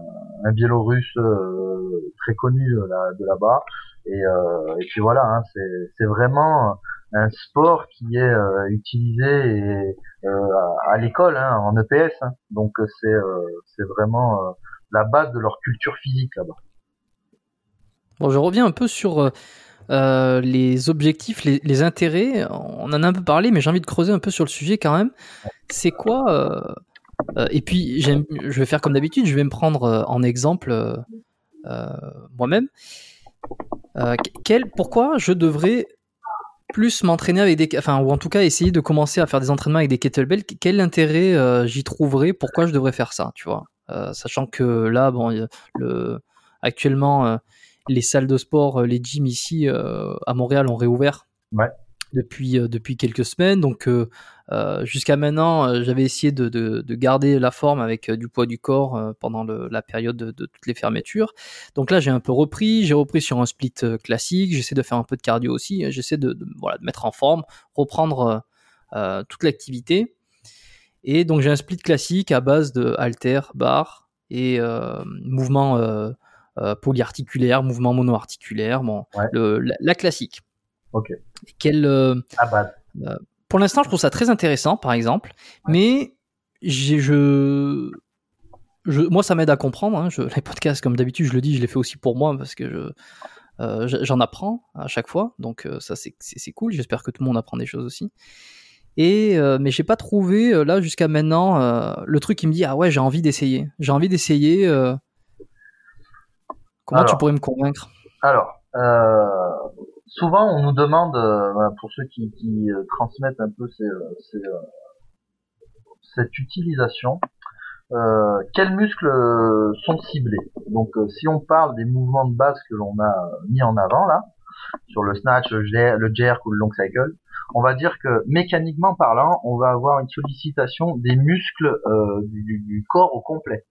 un Biélorusse euh, très connu de, là, de là-bas. Et, euh, et puis voilà, hein, c'est, vraiment un sport qui est euh, utilisé euh, à, l'école, hein, en EPS. hein. Donc c'est, c'est vraiment la base de leur culture physique là-bas. Bon, je reviens un peu sur les objectifs, les, intérêts. On en a un peu parlé, mais j'ai envie de creuser un peu sur le sujet quand même. C'est quoi Et puis, je vais faire comme d'habitude, je vais me prendre en exemple moi-même. Euh, que- quel, pourquoi je devrais plus m'entraîner avec des, enfin, ou en tout cas essayer de commencer à faire des entraînements avec des kettlebells? Quel intérêt euh, j'y trouverais? Pourquoi je devrais faire ça Tu vois, Euh, sachant que là, bon, le, actuellement. euh, les salles de sport, euh, les gyms ici euh, à Montréal ont réouvert Ouais. Depuis, euh, depuis quelques semaines. Donc euh, euh, jusqu'à maintenant, j'avais essayé de, de, de garder la forme avec du poids du corps pendant le- la période de, de toutes les fermetures. Donc là, j'ai un peu repris. J'ai repris sur un split classique. J'essaie de faire un peu de cardio aussi. J'essaie de, voilà, de mettre en forme, reprendre toute l'activité. Et donc j'ai un split classique à base de halter, barre et euh, mouvement euh, euh, polyarticulaire, mouvement monoarticulaire, bon, Ouais. le- la, la classique. Ok. Quel, euh, À base. pour l'instant, je trouve ça très intéressant, par exemple, mais je, je, moi, ça m'aide à comprendre. hein. Je- les podcasts, comme d'habitude, je le dis, je les fais aussi pour moi parce que je, euh, j'en apprends à chaque fois, donc euh, ça, c'est, c'est, c'est cool. J'espère que tout le monde apprend des choses aussi. Et euh, mais j'ai pas trouvé euh, là jusqu'à maintenant euh, le truc qui me dit ah ouais j'ai envie d'essayer j'ai envie d'essayer euh. comment tu pourrais me convaincre? Alors, euh, souvent on nous demande, euh, pour ceux qui, euh, transmettent un peu euh, cette utilisation, quels muscles sont ciblés? Donc, si on parle des mouvements de base que l'on a mis en avant là, sur le snatch, le jer- le jerk ou le long cycle, on va dire que mécaniquement parlant, on va avoir une sollicitation des muscles du corps au complet.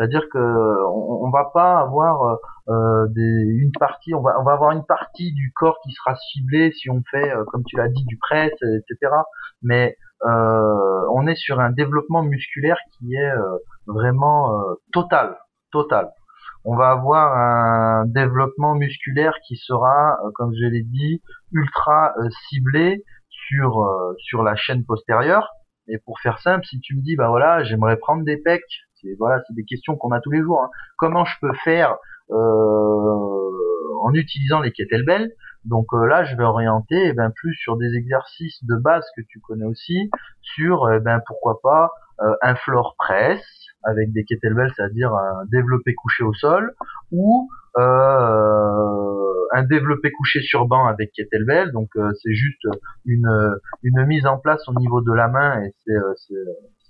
C'est-à-dire que on, va pas avoir euh, euh, une partie, on va, avoir une partie du corps qui sera ciblée si on fait, euh, comme tu l'as dit, du press, etc. Mais on est sur un développement musculaire qui est vraiment total, total. On va avoir un développement musculaire qui sera, comme je l'ai dit, ultra ciblé sur sur la chaîne postérieure. Et pour faire simple, si tu me dis, bah voilà, j'aimerais prendre des pecs, voilà, c'est des questions qu'on a tous les jours. hein. Comment je peux faire euh, en utilisant les kettlebells? Donc euh, là, je vais orienter eh ben, plus sur des exercices de base que tu connais aussi, sur eh ben pourquoi pas euh, un floor press avec des kettlebells, c'est-à-dire un développé couché au sol, ou un développé couché sur banc avec kettlebell. Donc c'est juste une une mise en place au niveau de la main et c'est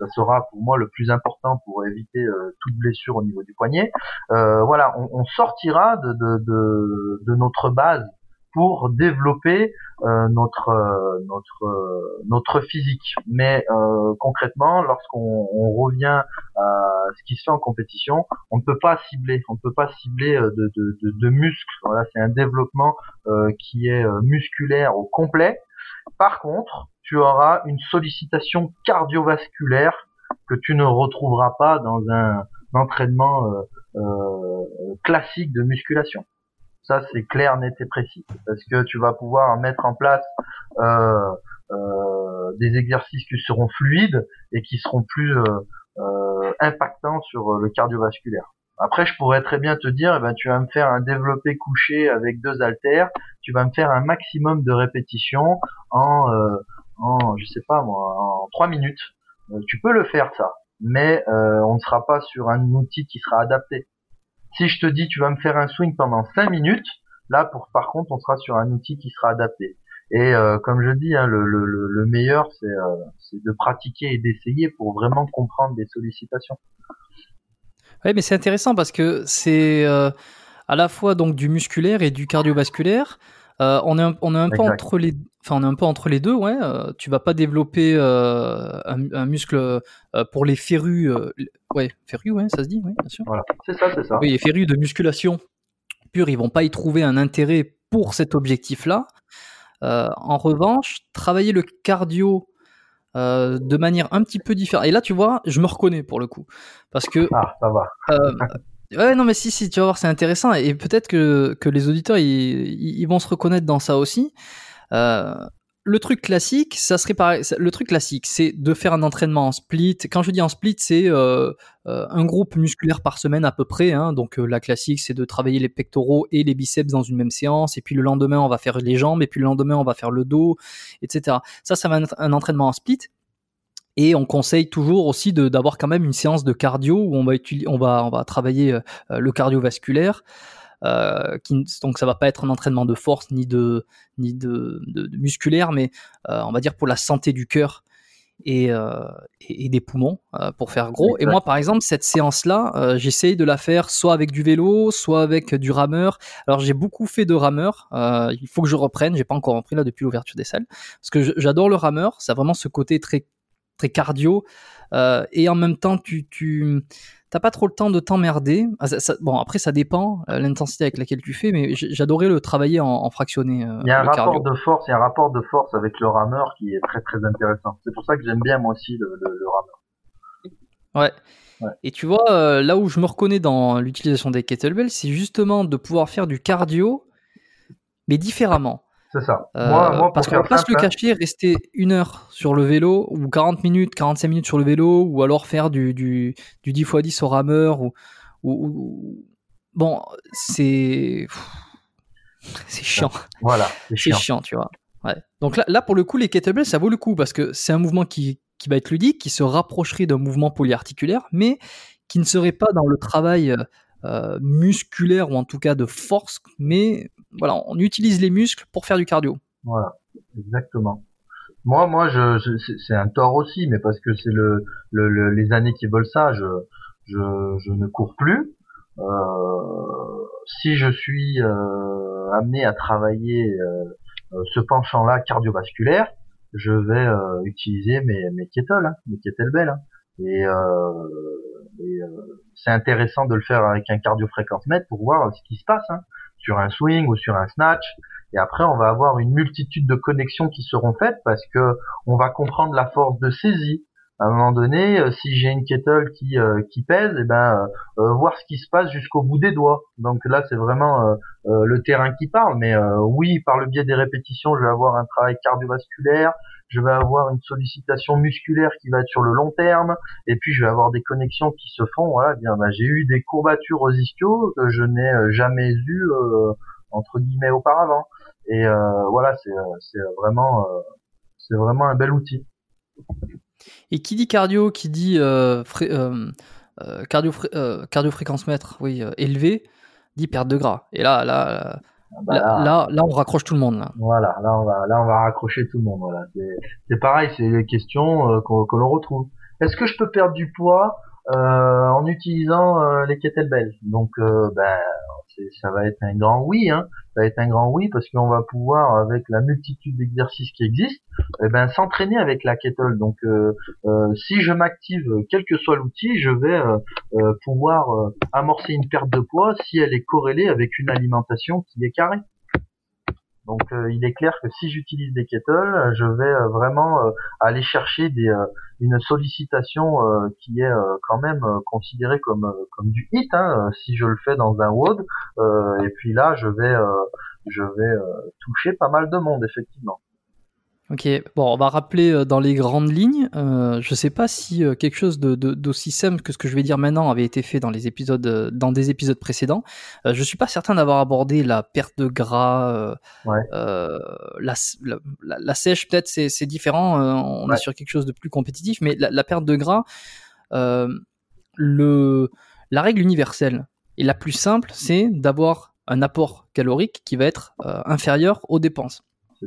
ça sera pour moi le plus important pour éviter euh, toute blessure au niveau du poignet. Euh, voilà, on, on sortira de, de, de, de notre base pour développer euh, notre euh, notre euh, notre physique. Mais euh, concrètement, lorsqu'on on revient à ce qui se fait en compétition, on ne peut pas cibler, on ne peut pas cibler de, de, de, muscles. Voilà, c'est un développement qui est musculaire au complet. Par contre, tu auras une sollicitation cardiovasculaire que tu ne retrouveras pas dans un entraînement euh, euh, classique de musculation. Ça, c'est clair, net et précis. Parce que tu vas pouvoir mettre en place euh, des exercices qui seront fluides et qui seront plus impactants sur le cardiovasculaire. Après, je pourrais très bien te dire, eh ben, tu vas me faire un développé couché avec deux haltères, tu vas me faire un maximum de répétitions en, en je sais pas moi, en trois minutes. Euh, tu peux le faire ça, mais euh, on ne sera pas sur un outil qui sera adapté. Si je te dis, tu vas me faire un swing pendant cinq minutes, là, pour par contre, on sera sur un outil qui sera adapté. Et euh, comme je dis, hein, le, le, le meilleur, c'est de pratiquer et d'essayer pour vraiment comprendre des sollicitations. Oui, mais c'est intéressant parce que c'est à la fois donc du musculaire et du cardiovasculaire. Euh, on est un, on est un peu entre les, enfin on est un peu entre les deux, ouais. Euh, tu vas pas développer euh, un, un muscle euh, pour les férus, ouais, férus, ouais, ça se dit, oui, bien sûr. Voilà, c'est ça, c'est ça. Oui, les férus de musculation pure, ils vont pas y trouver un intérêt pour cet objectif-là. En revanche, travailler le cardio euh, de manière un petit peu différente. Et là, tu vois, je me reconnais pour le coup. Parce que. Ah, ça va. Euh, ouais, non, mais si, si, tu vas voir, c'est intéressant. Et peut-être que, que les auditeurs, ils, vont se reconnaître dans ça aussi. Euh, le truc classique, ça serait pareil. Le truc classique, c'est de faire un entraînement en split. Quand je dis en split, c'est euh, euh, un groupe musculaire par semaine à peu près. Hein. Donc la classique, c'est de travailler les pectoraux et les biceps dans une même séance. Et puis le lendemain, on va faire les jambes. Et puis le lendemain, on va faire le dos, etc. Ça, ça va être un entraînement en split. Et on conseille toujours aussi d'avoir quand même une séance de cardio où on va, on va, on va travailler le cardiovasculaire. Euh, qui, donc ça va pas être un entraînement de force ni de ni de, de, musculaire, mais euh, on va dire pour la santé du cœur et, euh, et, des poumons pour faire gros. Et moi, par exemple, cette séance-là, j'essaye de la faire soit avec du vélo, soit avec du rameur. Alors j'ai beaucoup fait de rameur. il faut que je reprenne. J'ai pas encore repris là depuis l'ouverture des salles parce que j'adore le rameur. Ça a vraiment ce côté très très cardio et en même temps tu tu t'as pas trop le temps de t'emmerder. Ah, bon, après, ça dépend euh, l'intensité avec laquelle tu fais, mais j'adorais le travailler en, fractionné. Euh, il y a un rapport de force, il y a un rapport de force avec le rameur qui est très très intéressant. C'est pour ça que j'aime bien moi aussi le, rameur. Ouais. Et tu vois, euh, là où je me reconnais dans l'utilisation des kettlebells, c'est justement de pouvoir faire du cardio, mais différemment. C'est ça. Euh, moi, parce qu'on va pas se le cacher, rester une heure sur le vélo, ou 40 minutes, 45 minutes sur le vélo, ou alors faire du, du, du 10 x 10 au rameur, ou, ou, bon, c'est, c'est chiant. Voilà. C'est chiant. tu vois. Ouais. Donc là, là, pour le coup, les kettlebells, ça vaut le coup parce que c'est un mouvement qui, qui va être ludique, qui se rapprocherait d'un mouvement polyarticulaire, mais qui ne serait pas dans le travail euh, musculaire ou en tout cas de force, mais voilà, on utilise les muscles pour faire du cardio. Voilà, exactement. Moi, moi, je, c'est un tort aussi, mais parce que c'est le, le, les années qui veulent ça, je, ne cours plus. Euh, si je suis euh, amené à travailler euh, ce penchant-là cardiovasculaire, je vais utiliser mes, mes hein, mes. Hein. Et, c'est intéressant de le faire avec un cardio-fréquence mètre pour voir ce qui se passe. Hein sur un swing ou sur un snatch. Et après, on va avoir une multitude de connexions qui seront faites parce que on va comprendre la force de saisie. À un moment donné, euh, si j'ai une kettle qui euh, qui pèse, et eh ben euh, voir ce qui se passe jusqu'au bout des doigts. Donc là, c'est vraiment le terrain qui parle. Mais oui, par le biais des répétitions, je vais avoir un travail cardiovasculaire, je vais avoir une sollicitation musculaire qui va être sur le long terme, et puis je vais avoir des connexions qui se font. Voilà, bien, bah, j'ai eu des courbatures aux ischios que je n'ai euh, jamais eu euh, entre guillemets auparavant. Et euh, voilà, c'est vraiment c'est vraiment un bel outil. Et qui dit cardio, qui dit cardio, cardio fréquence mètre, oui, élevé, dit perte de gras. Et là, là, bah, là, là, on raccroche tout le monde. Là. Voilà, là on va, là on va raccrocher tout le monde. Voilà, c'est pareil, c'est des questions euh, que l'on retrouve. Est-ce que je peux perdre du poids en utilisant euh, les kettlebells Donc, ben, ça va être un grand oui, hein. Ça va être un grand oui parce qu'on va pouvoir, avec la multitude d'exercices qui existent, eh ben, s'entraîner avec la kettle. Donc, euh, euh, si je m'active, quel que soit l'outil, je vais euh, pouvoir amorcer une perte de poids si elle est corrélée avec une alimentation qui est carrée. Donc euh, il est clair que si j'utilise des kettles, je vais euh, vraiment euh, aller chercher une sollicitation qui est quand même considérée comme comme du hit hein, si je le fais dans un WOD. et puis là, je vais je vais toucher pas mal de monde effectivement. Ok, bon, on va rappeler euh, dans les grandes lignes. Euh, je sais pas si euh, quelque chose d'aussi simple que ce que je vais dire maintenant avait été fait dans les épisodes, euh, dans des épisodes précédents. Euh, je suis pas certain d'avoir abordé la perte de gras, ouais. la, la, la, sèche peut-être c'est différent. on est sur quelque chose de plus compétitif, mais la, la perte de gras, le, la règle universelle et la plus simple, c'est d'avoir un apport calorique qui va être inférieur aux dépenses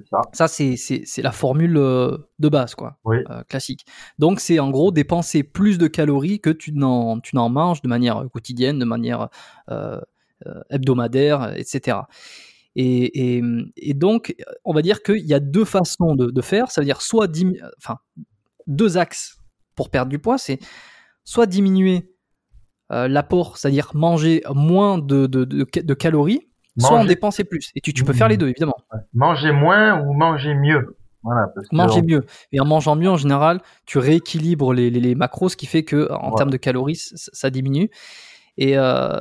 ça. Ça, c'est la formule euh, de base, quoi, euh, classique. Donc, c'est en gros dépenser plus de calories que tu n'en manges de manière quotidienne, de manière euh, hebdomadaire, etc. Et, et, donc, on va dire qu'il y a deux façons de, de faire. Ça veut dire soit enfin, deux axes pour perdre du poids, c'est soit diminuer l'apport, c'est-à-dire manger moins de, de, de calories, Soit en dépenser plus. Et tu, tu peux faire les deux, évidemment. Manger moins ou manger mieux. Voilà, parce que Manger mieux. Et en mangeant mieux, en général, tu rééquilibres les, les- les macros, ce qui fait que en Ouais. termes de calories, ça diminue. Et, euh,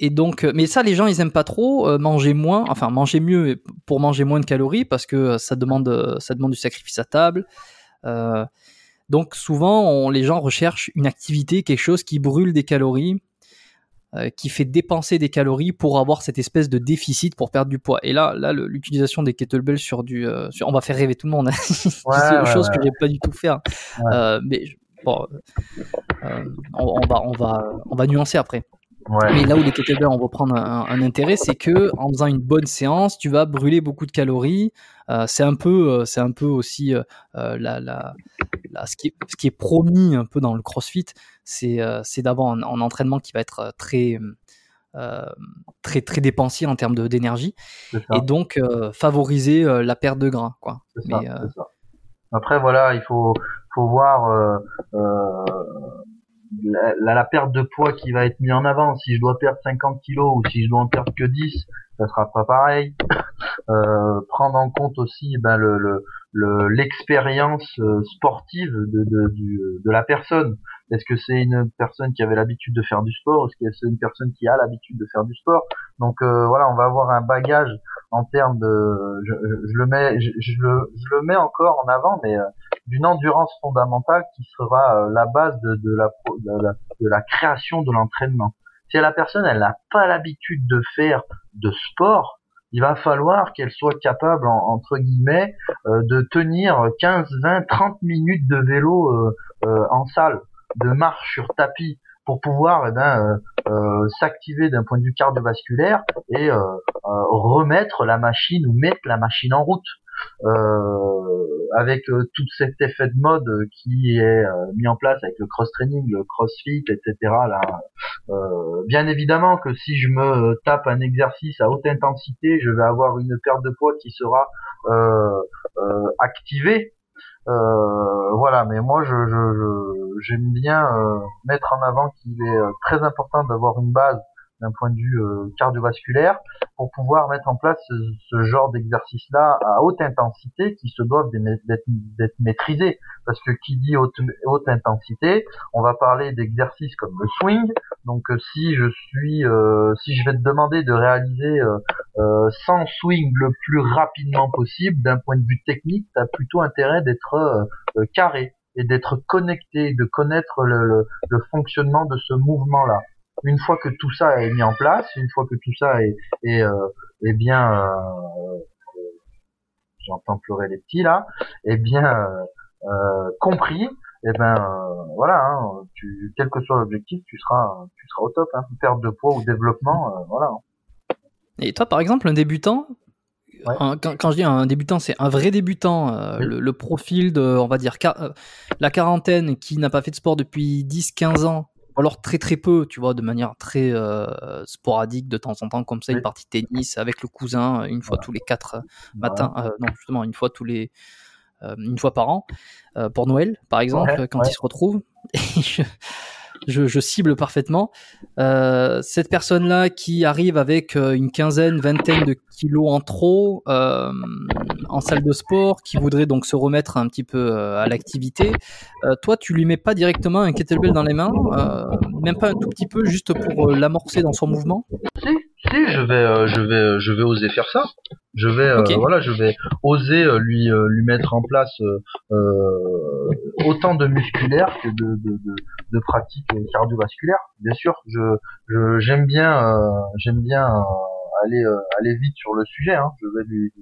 et donc, euh, mais ça, les gens, ils aiment pas trop euh, manger moins, enfin manger mieux pour manger moins de calories parce que ça demande, ça demande du sacrifice à table. Euh, donc souvent, on- les gens recherchent une activité, quelque chose qui brûle des calories, euh, qui fait dépenser des calories pour avoir cette espèce de déficit pour perdre du poids. Et là, là, l'utilisation des kettlebells sur du, euh, sur- on va faire rêver tout le monde. hein. c'est une chose que j'ai pas du tout faire. Ouais. Euh, mais bon, on, on va, on va, on va nuancer après. ouais. Mais là où les kettlebells on va prendre un, un intérêt, c'est que en faisant une bonne séance, tu vas brûler beaucoup de calories. Euh, c'est un peu, euh, c'est un peu aussi euh, la, la, la- ce, qui est, ce qui est promis un peu dans le CrossFit, c'est, euh, d'avoir un, un entraînement qui va être euh, très, euh, très, très dépensier en termes d'énergie et donc euh, favoriser la perte de gras, quoi. Ça, Mais, ça. Après, voilà, il faut, faut voir euh, euh, la, la- la perte de poids qui va être mise en avant. Si je dois perdre 50 kilos ou si je dois en perdre que 10, ça sera pas pareil. Euh, prendre en compte aussi ben, le, le, le- l'expérience euh, sportive de, de, du, de la personne. Est-ce que c'est une personne qui avait l'habitude de faire du sport? Est-ce que c'est une personne qui a l'habitude de faire du sport? Donc euh, voilà, on va avoir un bagage en termes de, je, je- le mets, je, je le, je le mets encore en avant, mais euh, d'une endurance fondamentale qui sera euh, la base de, de, la, de, la, de la création de l'entraînement. Si la personne elle n'a pas l'habitude de faire de sport, il va falloir qu'elle soit capable, en- entre guillemets, euh, de tenir 15, 20, 30 minutes de vélo euh, euh, en salle, de marche sur tapis, pour pouvoir eh ben, euh, euh, s'activer d'un point de vue cardiovasculaire et euh, remettre la machine ou mettre la machine en route. Avec tout cet effet de mode qui est mis en place avec le cross training, le crossfit, etc. Là, bien évidemment que si je me tape un exercice à haute intensité, je vais avoir une perte de poids qui sera activée. Euh, voilà, mais moi je je- je- j'aime bien euh, mettre en avant qu'il est euh, très important d'avoir une base d'un point de vue euh, cardiovasculaire pour pouvoir mettre en place ce, genre d'exercice-là à haute intensité qui se doivent d'être- maîtrisés. Parce que qui dit haute, haute intensité, on va parler d'exercices comme le swing. Donc euh, si je suis, euh, si je vais te demander de réaliser euh, euh, 100 swings le plus rapidement possible, d'un point de vue technique, tu as plutôt intérêt d'être carré et d'être connecté, de connaître le fonctionnement de ce mouvement-là une fois que tout ça est mis en place, une fois que tout ça est, est, euh, est bien, euh, euh, j'entends pleurer les petits là, est bien euh, euh, compris, et ben euh, voilà, hein, tu, quel que soit l'objectif, tu seras, tu seras au top. Hein. Perte de poids ou développement, euh, voilà. Et toi, par exemple, un débutant, Ouais. un- quand, quand je dis un débutant, c'est un vrai débutant, euh, Oui. le, le profil de, on va dire, euh, la quarantaine qui n'a pas fait de sport depuis 10-15 ans, ou alors très très peu, tu vois, de manière très euh, sporadique, de temps en temps, comme ça, une partie de tennis avec le cousin, une fois tous les quatre euh, matins, euh, non, justement, une fois tous les. euh, une fois par an, euh, pour Noël, par exemple, Ouais, quand ouais. ils se retrouvent. Et je, je, je cible parfaitement. Euh, cette personne-là qui arrive avec euh, une quinzaine, vingtaine de kilos en trop euh, en salle de sport, qui voudrait donc se remettre un petit peu euh, à l'activité, euh, toi, tu lui mets pas directement un kettlebell dans les mains, euh, même pas un tout petit peu, juste pour l'amorcer dans son mouvement? Si, si, je vais, euh, je vais, je vais oser faire ça. Je vais, euh, Ok. voilà, je vais oser lui, lui mettre en place autant de musculaire que de, de, de, de pratiques cardiovasculaires. Bien sûr, je, je, j'aime bien, euh, j'aime bien euh, aller, euh, aller vite sur le sujet. Hein. Je vais lui,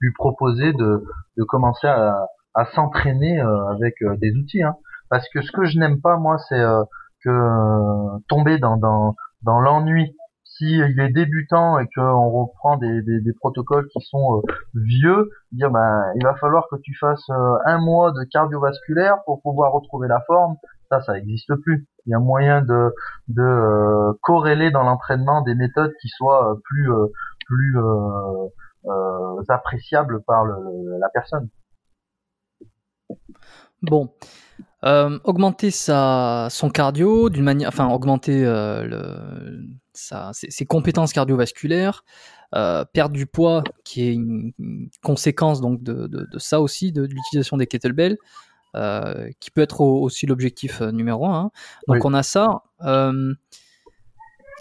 lui, proposer de, de commencer à, à s'entraîner euh, avec euh, des outils. Hein. Parce que ce que je n'aime pas, moi, c'est euh, que tomber dans, dans, dans l'ennui si il est débutant et qu'on reprend des, des, protocoles qui sont euh, vieux, dire ben il va falloir que tu fasses euh, un mois de cardiovasculaire pour pouvoir retrouver la forme. Ça, ça n'existe plus. Il y a moyen de, de euh, corréler dans l'entraînement des méthodes qui soient plus plus appréciables par le, la personne. Bon. Augmenter sa, son cardio d'une manière, enfin augmenter euh, le, ses compétences cardiovasculaires, euh, perdre du poids, qui est une, conséquence donc de, de, ça aussi, de, l'utilisation des kettlebells, euh, qui peut être aussi l'objectif euh, numéro un. Hein. Donc on a ça.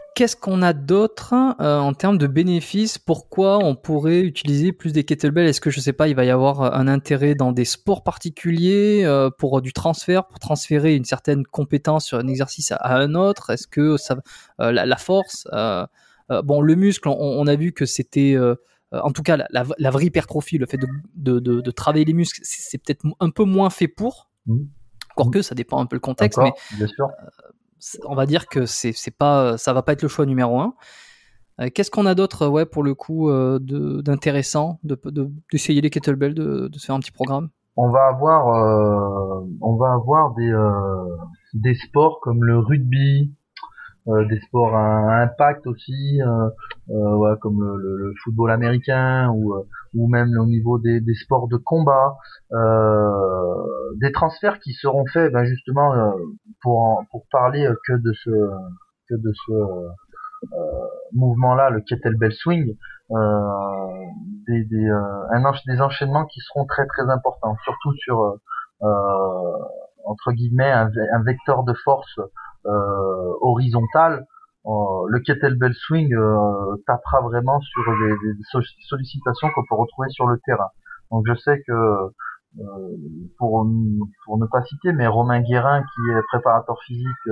Euh, Qu'est-ce qu'on a d'autre euh, en termes de bénéfices? Pourquoi on pourrait utiliser plus des kettlebells? Est-ce que je sais pas, il va y avoir un intérêt dans des sports particuliers pour du transfert, pour transférer une certaine compétence sur un exercice à, un autre? Est-ce que ça, la, la, force euh, bon, le muscle, on, a vu que c'était, euh, euh, en tout cas, la, vraie hypertrophie, le fait de, travailler les muscles, c'est peut-être un peu moins fait pour. Mmh. Encore que ça dépend un peu le contexte, mais on va dire que c'est pas, ça va pas être le choix numéro un. Qu'est-ce qu'on a d'autre, ouais, pour le coup, d'intéressant, d'essayer les kettlebells, de, se faire un petit programme? On va avoir, on va avoir des, des sports comme le rugby, euh, des sports à, impact aussi, euh, euh comme le, le, football américain ou, euh, ou même au niveau des, des sports de combat, des transferts qui seront faits ben justement pour pour parler que de ce que de ce mouvement-là, le kettlebell swing, des, des, un des enchaînements qui seront très très importants, surtout sur entre guillemets un, un, vecteur de force euh, horizontale, euh, le kettlebell swing euh, tapera vraiment sur des, sollicitations qu'on peut retrouver sur le terrain. Donc je sais que pour, pour ne pas citer, mais Romain Guérin, qui est préparateur physique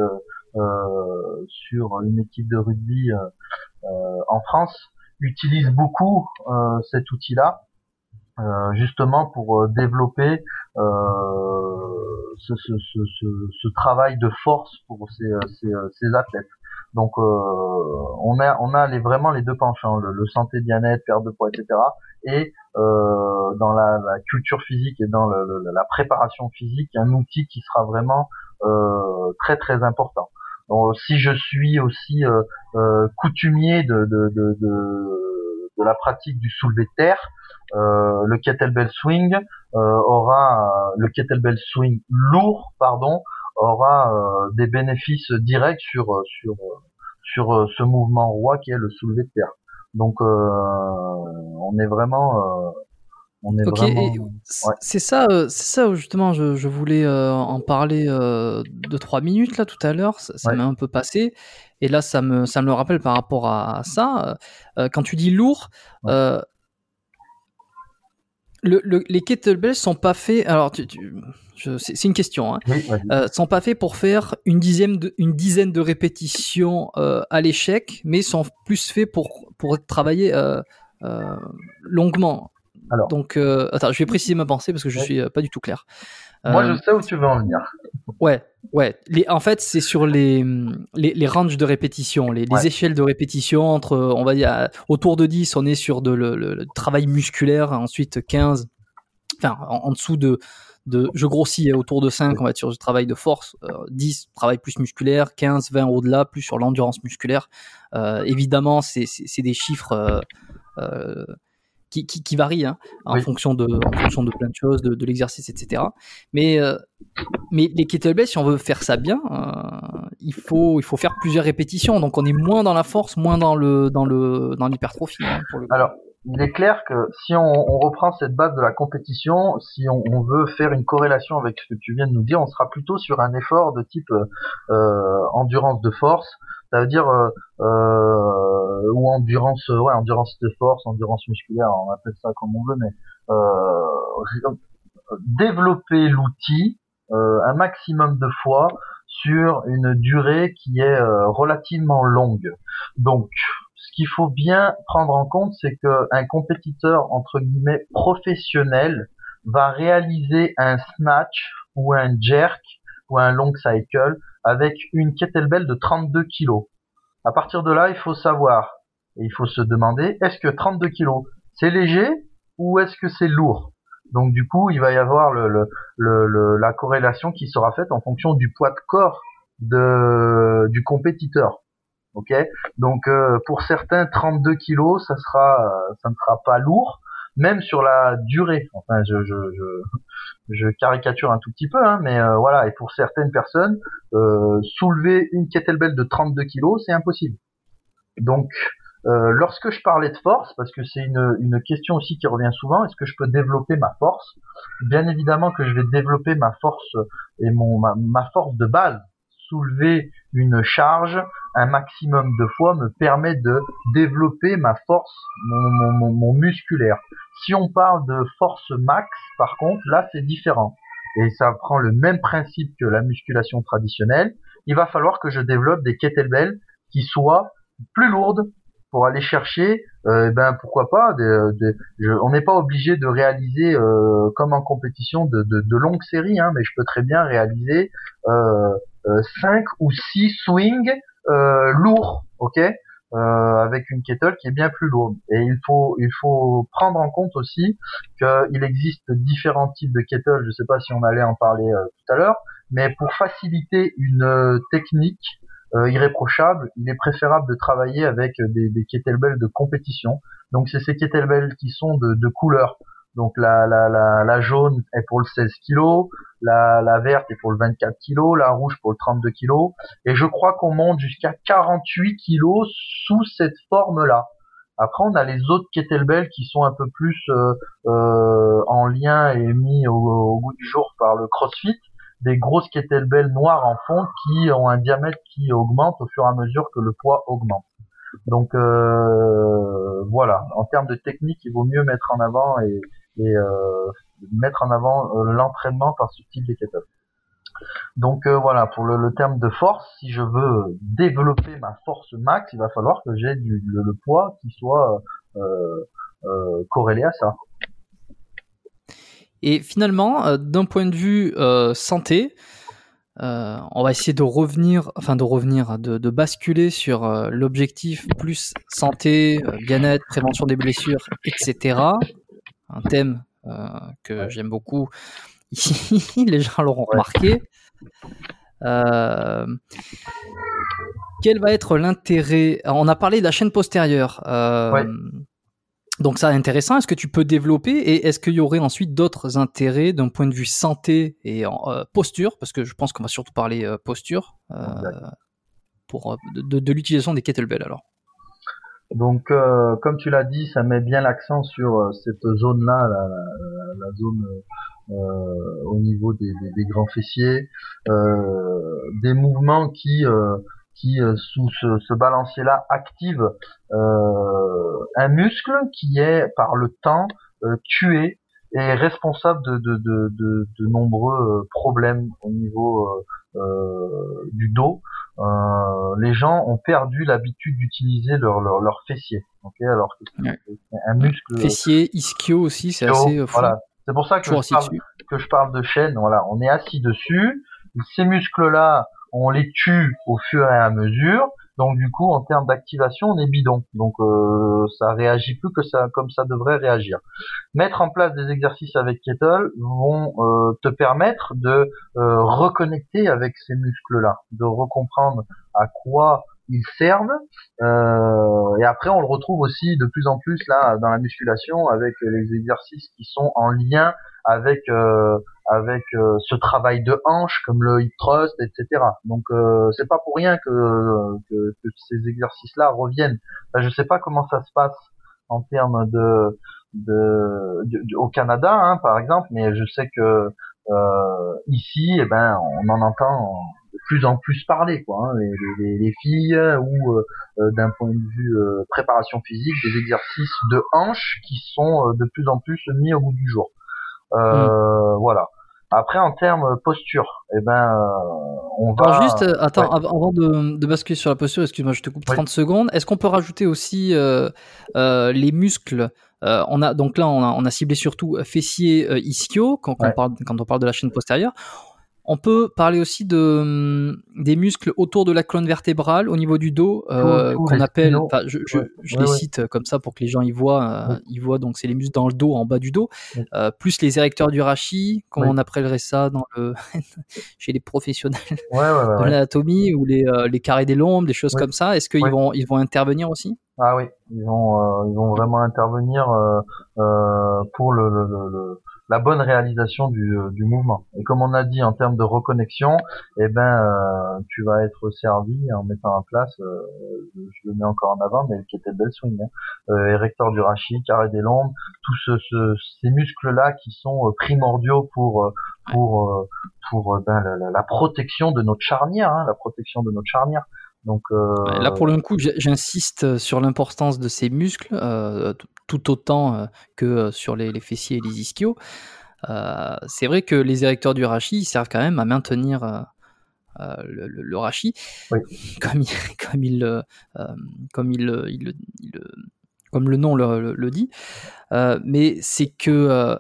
euh, sur une équipe de rugby euh, en France, utilise beaucoup euh, cet outil-là, justement pour développer ce, ce, ce, ce, travail de force pour ces, euh, ces, euh, ces athlètes. Donc euh, on a on a les, vraiment les deux penchants, le, santé bien-être, perte de poids, etc. Et euh, dans la, la, culture physique et dans le, la préparation physique, un outil qui sera vraiment euh, très très important. Donc si je suis aussi euh, coutumier de, de, de, de, de la pratique du soulevé de terre, euh, le kettlebell swing euh, aura le kettlebell swing lourd, pardon, aura euh, des bénéfices directs sur sur sur ce mouvement roi qui est le soulevé de terre. Donc on est vraiment on est vraiment... C'est ça, c'est ça justement. Je, je voulais en parler de trois minutes là tout à l'heure. Ça m'a un peu passé, et là ça me ça me rappelle par rapport à, ça. quand tu dis lourd, le, les kettlebells sont pas faits. Alors, c'est une question. Hein, euh, sont pas faits pour faire une dizaine de, une dizaine de répétitions euh, à l'échec, mais sont plus faits pour pour travailler euh, longuement. Alors. Donc, attends, je vais préciser ma pensée parce que je suis pas du tout clair. Moi, je sais où tu veux en venir. Ouais, ouais. Les, en fait, c'est sur les, les, les, ranges de répétition, les, les échelles de répétition entre, on va dire, autour de 10, on est sur de, le, travail musculaire, ensuite 15, enfin, en, dessous de, de, je grossis autour de 5, on va être sur du travail de force, 10, euh, travail plus musculaire, 15, 20 au-delà, plus sur l'endurance musculaire. Euh, évidemment, c'est des chiffres euh, euh qui, qui, qui varie hein, en, fonction de, en fonction de plein de choses, de, de l'exercice, etc. Mais, euh, mais les kettlebells, si on veut faire ça bien, euh, il, faut, il faut faire plusieurs répétitions. Donc on est moins dans la force, moins dans le dans le dans l'hypertrophie. Hein, Alors, il est clair que si on, on, reprend cette base de la compétition, si on, on, veut faire une corrélation avec ce que tu viens de nous dire, on sera plutôt sur un effort de type euh, endurance de force ça veut dire euh, euh, ou endurance, ouais, endurance de force, endurance musculaire, on appelle ça comme on veut, mais euh, développer l'outil euh, un maximum de fois sur une durée qui est relativement longue. Donc, ce qu'il faut bien prendre en compte, c'est qu'un compétiteur entre guillemets professionnel va réaliser un snatch ou un jerk ou un long cycle avec une kettlebell de 32 kg. À partir de là, il faut savoir et il faut se demander est-ce que 32 kg c'est léger ou est-ce que c'est lourd? Donc du coup, il va y avoir le, la corrélation qui sera faite en fonction du poids de corps du compétiteur. Ok? Donc euh, pour certains, 32 kg, ça sera, ça ne sera pas lourd même sur la durée. Enfin, je, je caricature un tout petit peu, hein, mais euh, voilà. Et pour certaines personnes, euh, soulever une kettlebell de 32 kg, c'est impossible. Donc, euh, lorsque je parlais de force, parce que c'est une, question aussi qui revient souvent, est-ce que je peux développer ma force? Bien évidemment que je vais développer ma force et ma force de base. Soulever une charge un maximum de fois me permet de développer ma force, mon, mon, musculaire. Si on parle de force max, par contre, là c'est différent. Et ça prend le même principe que la musculation traditionnelle. Il va falloir que je développe des kettlebells qui soient plus lourdes, pour aller chercher, euh, ben pourquoi pas. on n'est pas obligé de réaliser euh, comme en compétition de, de, longues séries, hein, mais je peux très bien réaliser euh, 5 euh, ou 6 swings euh, lourds, ok, avec une kettle qui est bien plus lourde. Et il faut il faut prendre en compte aussi qu'il existe différents types de kettle. Je sais pas si on allait en parler tout à l'heure, mais pour faciliter une technique euh, irréprochable, il est préférable de travailler avec des, des kettlebells de compétition. Donc c'est ces kettlebells qui sont de, couleur. Donc la, jaune est pour le 16 kg, la, verte est pour le 24 kg, la rouge pour le 32 kg. Et je crois qu'on monte jusqu'à 48 kg sous cette forme-là. Après, on a les autres kettlebells qui sont un peu plus euh, euh, en lien et mis au, au, goût du jour par le CrossFit des grosses kettlebells noires en fond qui ont un diamètre qui augmente au fur et à mesure que le poids augmente. Donc euh, voilà, en termes de technique, il vaut mieux mettre en avant et, euh, mettre en avant euh, l'entraînement par ce type de kettlebell. Donc voilà, pour le, terme de force, si je veux développer ma force max, il va falloir que j'ai le, le, poids qui soit corrélé à ça. Et finalement, euh, d'un point de vue euh, santé, euh, on va essayer de revenir, enfin de revenir, de, de basculer sur l'objectif plus santé, bien-être, prévention des blessures, etc. Un thème que j'aime beaucoup. Les gens l'auront remarqué. quel va être l'intérêt? On a parlé de la chaîne postérieure. Donc ça intéressant. Est-ce que tu peux développer et est-ce qu'il y aurait ensuite d'autres intérêts d'un point de vue santé et euh, posture? Parce que je pense qu'on va surtout parler euh, posture euh, pour de, l'utilisation des kettlebells alors. Donc comme tu l'as dit, ça met bien l'accent sur cette zone-là, la, zone au niveau des, des grands fessiers, des mouvements qui qui euh, sous ce, ce balancier-là active euh, un muscle qui est par le temps euh, tué et responsable de, de, de, de, de nombreux problèmes au niveau du dos. les gens ont perdu l'habitude d'utiliser leur, leur, leur fessier. Okay alors un muscle fessier, ischio aussi, c'est assez fou. Voilà. C'est pour ça que je, parle, que je parle de chaîne. Voilà, on est assis dessus. Ces muscles-là on les tue au fur et à mesure. Donc du coup, en termes d'activation, on est bidon. Donc euh, ça réagit plus que ça comme ça devrait réagir. Mettre en place des exercices avec kettle vont euh, te permettre de euh, reconnecter avec ces muscles-là, de recomprendre à quoi ils servent. et après, on le retrouve aussi de plus en plus là dans la musculation avec les exercices qui sont en lien avec avec euh, ce travail de hanche comme le hip thrust, etc. Donc euh, c'est pas pour rien que, que, que ces exercices-là reviennent. Enfin, je sais pas comment ça se passe en termes de, de, au Canada, hein, par exemple, mais je sais que euh, ici, eh ben, on en entend de plus en plus parler, quoi. Hein, les, les, filles ou euh, d'un point de vue préparation physique, des exercices de hanche qui sont de plus en plus mis au bout du jour. Euh, Voilà. Après, en termes posture, eh ben, euh, on va. Alors juste, euh, attends, avant de, de, basculer sur la posture, excuse-moi, je te coupe 30 secondes. Est-ce qu'on peut rajouter aussi euh, euh, les muscles? On a donc là, on a, on a ciblé surtout fessier ischio quand, on parle, quand on parle de la chaîne postérieure. On peut parler aussi de hum, des muscles autour de la colonne vertébrale au niveau du dos euh, qu'on appelle. Je, je, je les cite comme ça pour que les gens y voient. Euh, ils voient. Donc c'est les muscles dans le dos, en bas du dos, euh, plus les érecteurs du rachis, comme on appellerait ça dans le chez les professionnels de l'anatomie ou les, euh, les carrés des lombes, des choses comme ça. Est-ce qu'ils vont ils vont intervenir aussi? Ah oui, ils vont ils vont vraiment intervenir pour le, le, le la bonne réalisation du, euh, du mouvement. Et comme on a dit en termes de reconnexion, eh ben euh, tu vas être servi en mettant en place, euh, je le mets encore en avant, mais qui était belle swing, hein, euh, érecteur du rachis, carré des lombes, tous ce, ces muscles là qui sont primordiaux pour pour pour ben, la, la, protection de notre charnière, hein, la protection de notre charnière. Donc euh... là pour le coup, j'insiste sur l'importance de ces muscles, euh, tout autant euh, que sur les, les, fessiers et les ischios. Euh, c'est vrai que les érecteurs du rachis servent quand même à maintenir euh, le, le, le, rachis, oui. comme il, comme il, comme il, il, il, comme le nom le, le dit. mais c'est que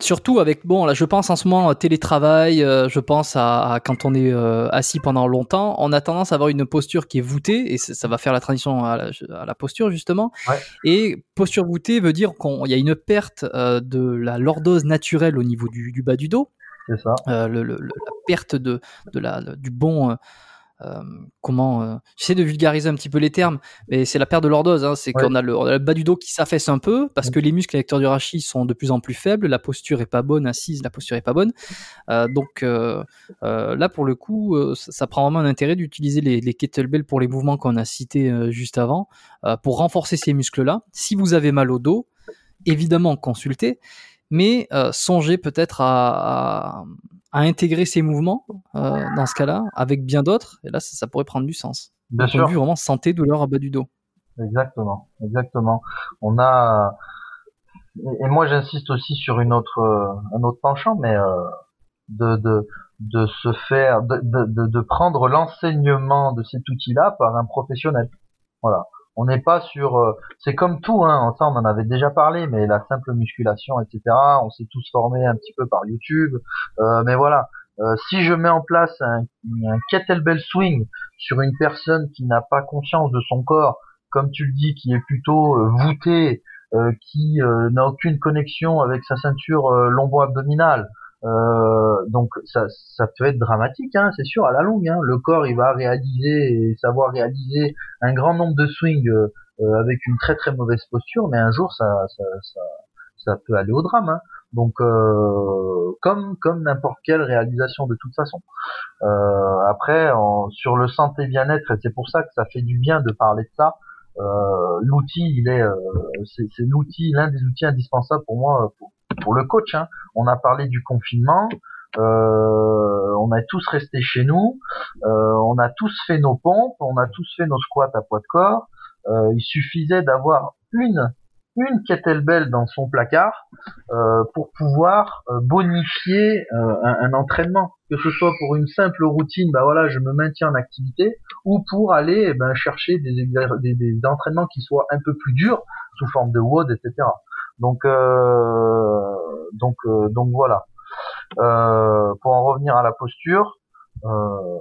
Surtout avec, bon, là, je pense en ce moment télétravail, euh, je pense à, à, quand on est euh, assis pendant longtemps, on a tendance à avoir une posture qui est voûtée, et ça va faire la transition à la, à la posture, justement. Ouais. Et posture voûtée veut dire qu'il y a une perte euh, de la lordose naturelle au niveau du, du bas du dos. C'est ça. Le, le, la perte de, de la, du bon euh, comment euh, j'essaie de vulgariser un petit peu les termes mais c'est la perte de lordose hein, c'est ouais. qu'on a le, on a le bas du dos qui s'affaisse un peu parce que les muscles électeurs du rachis sont de plus en plus faibles la posture est pas bonne assise la posture est pas bonne. Euh, donc euh, là pour le coup ça, ça, prend vraiment un intérêt d'utiliser les, les kettlebells pour les mouvements qu'on a cités juste avant pour renforcer ces muscles là si vous avez mal au dos évidemment consultez mais songez peut-être à, à à intégrer ces mouvements euh, dans ce cas-là avec bien d'autres et là ça, ça, pourrait prendre du sens. Bien sûr. vu vraiment santé douleur à bas du dos. Exactement. Exactement. On a et moi j'insiste aussi sur une autre un autre penchant mais euh, de, de de se faire de, de, de prendre l'enseignement de cet outil là par un professionnel. Voilà on n'est pas sur, euh, c'est comme tout, hein, ça on en avait déjà parlé, mais la simple musculation, etc. On s'est tous formés un petit peu par YouTube, euh, mais voilà. Euh, si je mets en place un, un, kettlebell swing sur une personne qui n'a pas conscience de son corps, comme tu le dis, qui est plutôt euh, voûté, euh, qui n'a aucune connexion avec sa ceinture lombo-abdominale, euh, donc ça, ça peut être dramatique, hein, c'est sûr, à la longue. Hein. Le corps, il va réaliser savoir réaliser un grand nombre de swings euh, avec une très très mauvaise posture, mais un jour, ça, ça, ça, ça peut aller au drame. Hein. Donc, euh, comme comme n'importe quelle réalisation de toute façon. Euh, après, en, sur le santé bien-être, c'est pour ça que ça fait du bien de parler de ça. Euh, l'outil, il est, c'est l'outil, l'un des outils indispensables pour moi pour, pour le coach. Hein. On a parlé du confinement. Euh, on a tous resté chez nous. Euh, on a tous fait nos pompes. On a tous fait nos squats à poids de corps. Euh, il suffisait d'avoir une une kettlebell dans son placard euh, pour pouvoir euh, bonifier euh, un, un, entraînement, que ce soit pour une simple routine, bah voilà, je me maintiens en activité, ou pour aller eh ben, chercher des, des, des, entraînements qui soient un peu plus durs sous forme de WOD, etc. Donc euh, donc euh, donc voilà. Euh, pour en revenir à la posture, un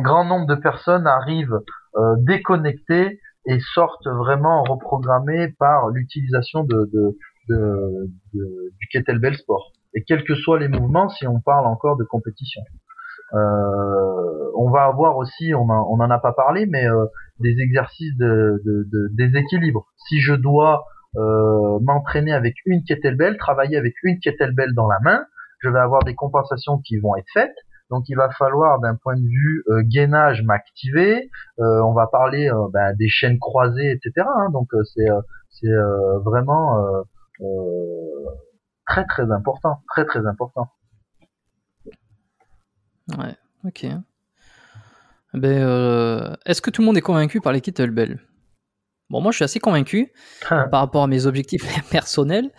grand nombre de personnes arrivent déconnectées et sortent vraiment reprogrammées par l'utilisation de, du kettlebell sport. Et quels que soient les mouvements, si on parle encore de compétition. On va avoir aussi, on, a, on en a pas parlé, mais euh, des exercices de, de, de, déséquilibre. Si je dois euh, m'entraîner avec une kettlebell, travailler avec une kettlebell dans la main, je vais avoir des compensations qui vont être faites. Donc il va falloir d'un point de vue euh, gainage m'activer. Euh, on va parler euh, bah, des chaînes croisées, etc. Hein. donc c'est euh, c'est vraiment très très important, très très important. Ouais, ok. Ben, est-ce que tout le monde est convaincu par les kettlebells? Bon, moi, je suis assez convaincu ah. par rapport à mes objectifs personnels.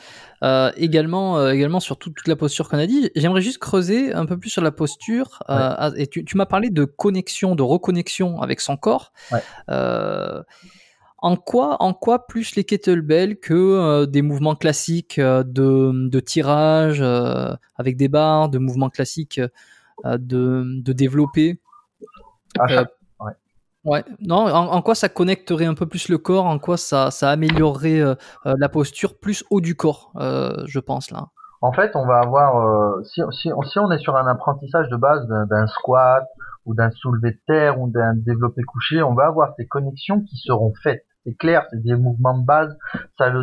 Euh, également, euh, également sur toute, toute la posture qu'on a dit. J'aimerais juste creuser un peu plus sur la posture. Euh, ouais. et tu, tu m'as parlé de connexion, de reconnexion avec son corps. Ouais. Euh, en quoi, en quoi plus les kettlebells que euh, des mouvements classiques de, de tirage avec des barres, de mouvements classiques de, de développer chaque, Ouais, non, en, quoi ça connecterait un peu plus le corps, en quoi ça, améliorerait euh, euh, la posture plus haut du corps, euh, je pense là? En fait, on va avoir, si, si, on est sur un apprentissage de base d'un squat ou d'un soulevé de terre ou d'un développé couché, on va avoir ces connexions qui seront faites. C'est clair, c'est des mouvements de base, ça,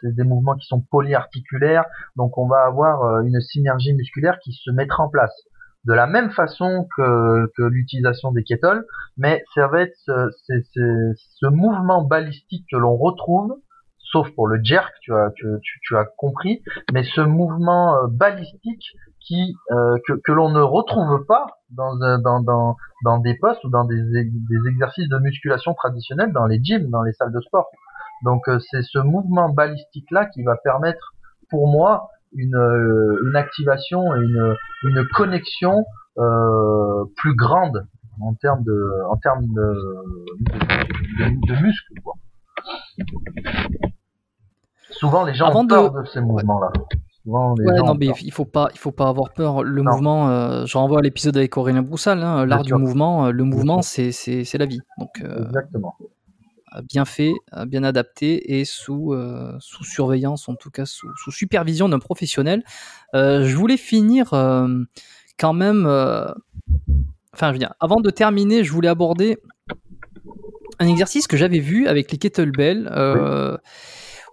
c'est des mouvements qui sont polyarticulaires, donc on va avoir une synergie musculaire qui se mettra en place de la même façon que, que l'utilisation des kettles, mais ça va être ce, ce mouvement balistique que l'on retrouve, sauf pour le jerk, tu as, tu, tu, as compris, mais ce mouvement euh, balistique qui euh, que, que l'on ne retrouve pas dans, dans, dans, dans des postes ou dans des, des exercices de musculation traditionnels dans les gyms, dans les salles de sport. Donc euh, c'est ce mouvement balistique là qui va permettre pour moi une, euh, une activation et une, une connexion euh, plus grande en termes de en termes de, de, de, muscles quoi. Souvent les gens ont peur de, ces. Ouais, non, mais il faut pas, il faut pas avoir peur. Le mouvement, euh, je renvoie à l'épisode avec Aurélien Broussal, hein, l'art du mouvement. Le mouvement, c'est, c'est, c'est la vie. Donc, euh, Exactement bien fait, bien adapté et sous, euh, sous surveillance, en tout cas sous, supervision d'un professionnel. Euh, je voulais finir euh, quand même, enfin je veux dire, avant de terminer, je voulais aborder un exercice que j'avais vu avec les kettlebells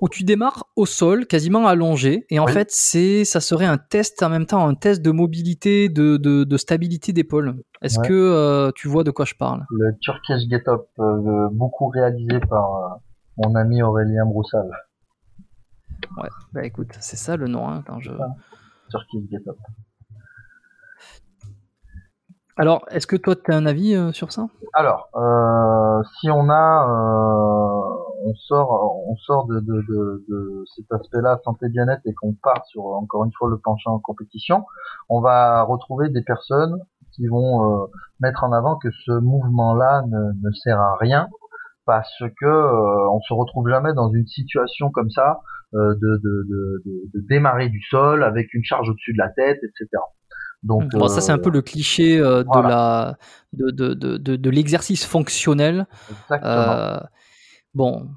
où tu démarres au sol, quasiment allongé, et en fait, c'est, ça serait un test en même temps, un test de mobilité, de, de, stabilité d'épaule. Est-ce que euh, tu vois de quoi je parle? Le Turkish Get Up, euh, beaucoup réalisé par euh, mon ami Aurélien Broussal. Ouais, bah écoute, c'est ça le nom. Hein, quand je... Turkish Get Up. Alors, est-ce que toi, tu as un avis sur ça? Alors, si on a on sort, on sort de, cet aspect-là santé bien-être et qu'on part sur encore une fois le penchant en compétition, on va retrouver des personnes qui vont euh, mettre en avant que ce mouvement-là ne, ne, sert à rien parce que euh, on se retrouve jamais dans une situation comme ça euh, de, de, démarrer du sol avec une charge au-dessus de la tête, etc. Donc, bon, ça c'est un peu le cliché de la de, de, de, de l'exercice fonctionnel. Exactement. Bon,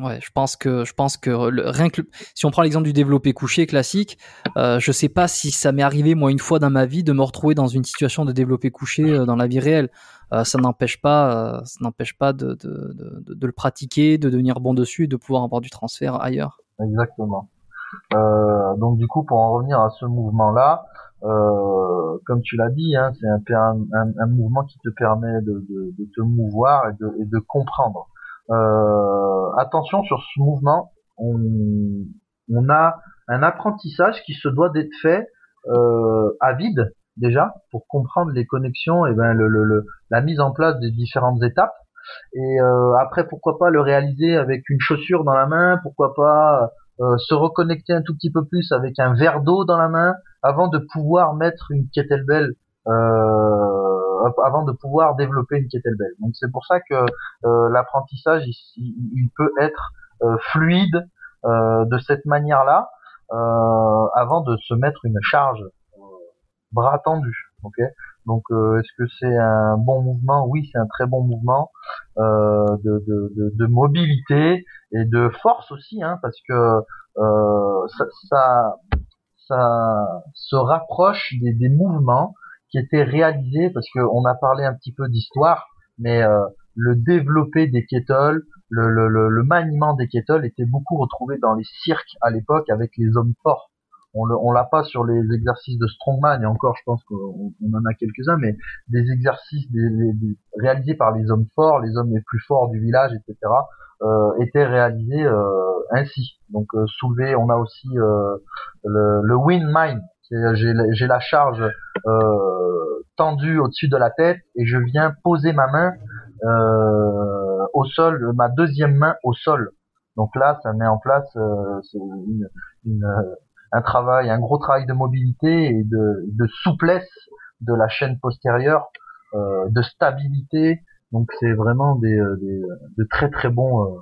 ouais, je pense que je pense que rien que si on prend l'exemple du développé couché classique, euh, je sais pas si ça m'est arrivé moi une fois dans ma vie de me retrouver dans une situation de développé couché euh, dans la vie réelle. Euh, ça n'empêche pas, euh, ça n'empêche pas de, de, de, de, le pratiquer, de devenir bon dessus, et de pouvoir avoir du transfert ailleurs. Exactement. Euh, donc du coup, pour en revenir à ce mouvement-là, euh, comme tu l'as dit, hein, c'est un, un, un, mouvement qui te permet de, de, de te mouvoir et de, et de comprendre. Euh, attention sur ce mouvement, on, on, a un apprentissage qui se doit d'être fait euh, à vide déjà pour comprendre les connexions et ben le, le, la mise en place des différentes étapes et euh, après pourquoi pas le réaliser avec une chaussure dans la main pourquoi pas euh, se reconnecter un tout petit peu plus avec un verre d'eau dans la main avant de pouvoir mettre une kettlebell euh, avant de pouvoir développer une kettlebell. Donc c'est pour ça que euh, l'apprentissage il, peut être euh, fluide de cette manière-là avant de se mettre une charge bras tendu. Ok? Donc est-ce que c'est un bon mouvement? Oui, c'est un très bon mouvement de, de, mobilité et de force aussi, hein, parce que ça, ça, se rapproche des, mouvements qui était réalisé parce qu'on a parlé un petit peu d'histoire, mais euh, le développé des kettles, le, le, le, maniement des kettles était beaucoup retrouvé dans les cirques à l'époque avec les hommes forts. On, le, on l'a pas sur les exercices de strongman et encore je pense qu'on en a quelques-uns, mais des exercices des, réalisés par les hommes forts, les hommes les plus forts du village, etc. Euh, étaient réalisés euh, ainsi. Donc euh, soulever, on a aussi euh, le, le wind mine, j'ai la charge euh, tendue au-dessus de la tête et je viens poser ma main euh, au sol, ma deuxième main au sol. Donc là, ça met en place une, une, un travail, un gros travail de mobilité et de, de souplesse de la chaîne postérieure, euh, de stabilité. Donc c'est vraiment des, des, de très très bons,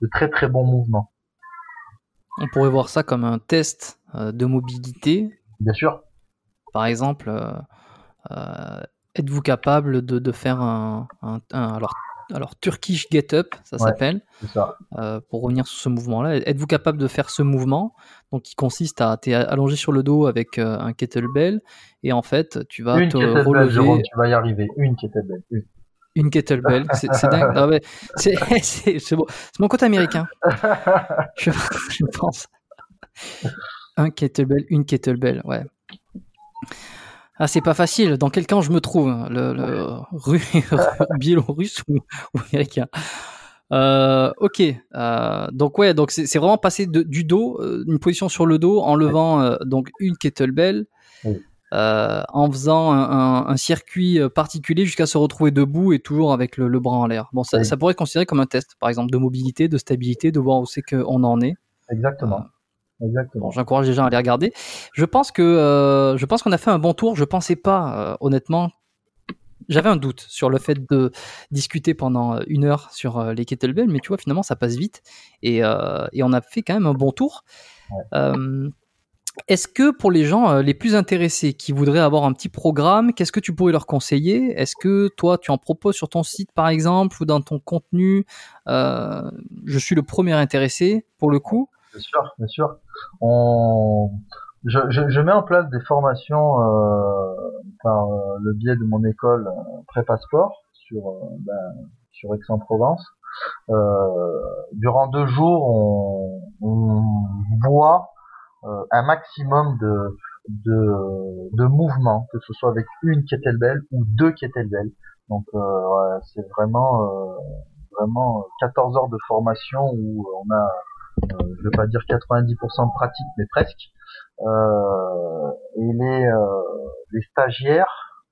de très très bons mouvements. On pourrait voir ça comme un test de mobilité Bien sûr. Par exemple, euh, euh, êtes-vous capable de, de faire un, un, alors, alors Turkish Get Up, ça s'appelle, euh, pour revenir sur ce mouvement-là. Êtes-vous capable de faire ce mouvement, donc qui consiste à t'es allongé sur le dos avec euh, un kettlebell et en fait tu vas une te relever. tu vas y arriver, une kettlebell. Une. Une kettlebell, c'est dingue. c'est bon. mon côté américain. je, pense. Un kettlebell, une kettlebell, ouais. Ah, c'est pas facile. Dans quel camp je me trouve? Le, le biélorusse ou, américain euh, ok, euh, donc ouais, donc c'est vraiment passer du dos, euh, une position sur le dos, en levant donc une kettlebell, en faisant un, circuit particulier jusqu'à se retrouver debout et toujours avec le, bras en l'air. Bon, ça, ça, pourrait être considéré comme un test, par exemple, de mobilité, de stabilité, de voir où c'est qu'on en est. Exactement. Bon, j'encourage les gens à aller regarder. Je pense que euh, je pense qu'on a fait un bon tour. Je pensais pas, euh, honnêtement. J'avais un doute sur le fait de discuter pendant une heure sur euh, les kettlebells, mais tu vois, finalement, ça passe vite et, et on a fait quand même un bon tour. Est-ce que pour les gens les plus intéressés qui voudraient avoir un petit programme, qu'est-ce que tu pourrais leur conseiller? Est-ce que toi, tu en proposes sur ton site, par exemple, ou dans ton contenu? Je suis le premier intéressé, pour le coup. Bien sûr, bien sûr. On, je, je, je mets en place des formations euh, par euh, le biais de mon école euh, Prépa Sport sur euh, ben, sur Aix-en-Provence. Euh, durant deux jours, on, on voit un maximum de, de, de mouvements, que ce soit avec une kettlebell ou deux kettlebells. Donc ouais, c'est vraiment vraiment 14 heures de formation où on a euh, je vais pas dire 90% de pratique, mais presque. Euh, et les, euh, les stagiaires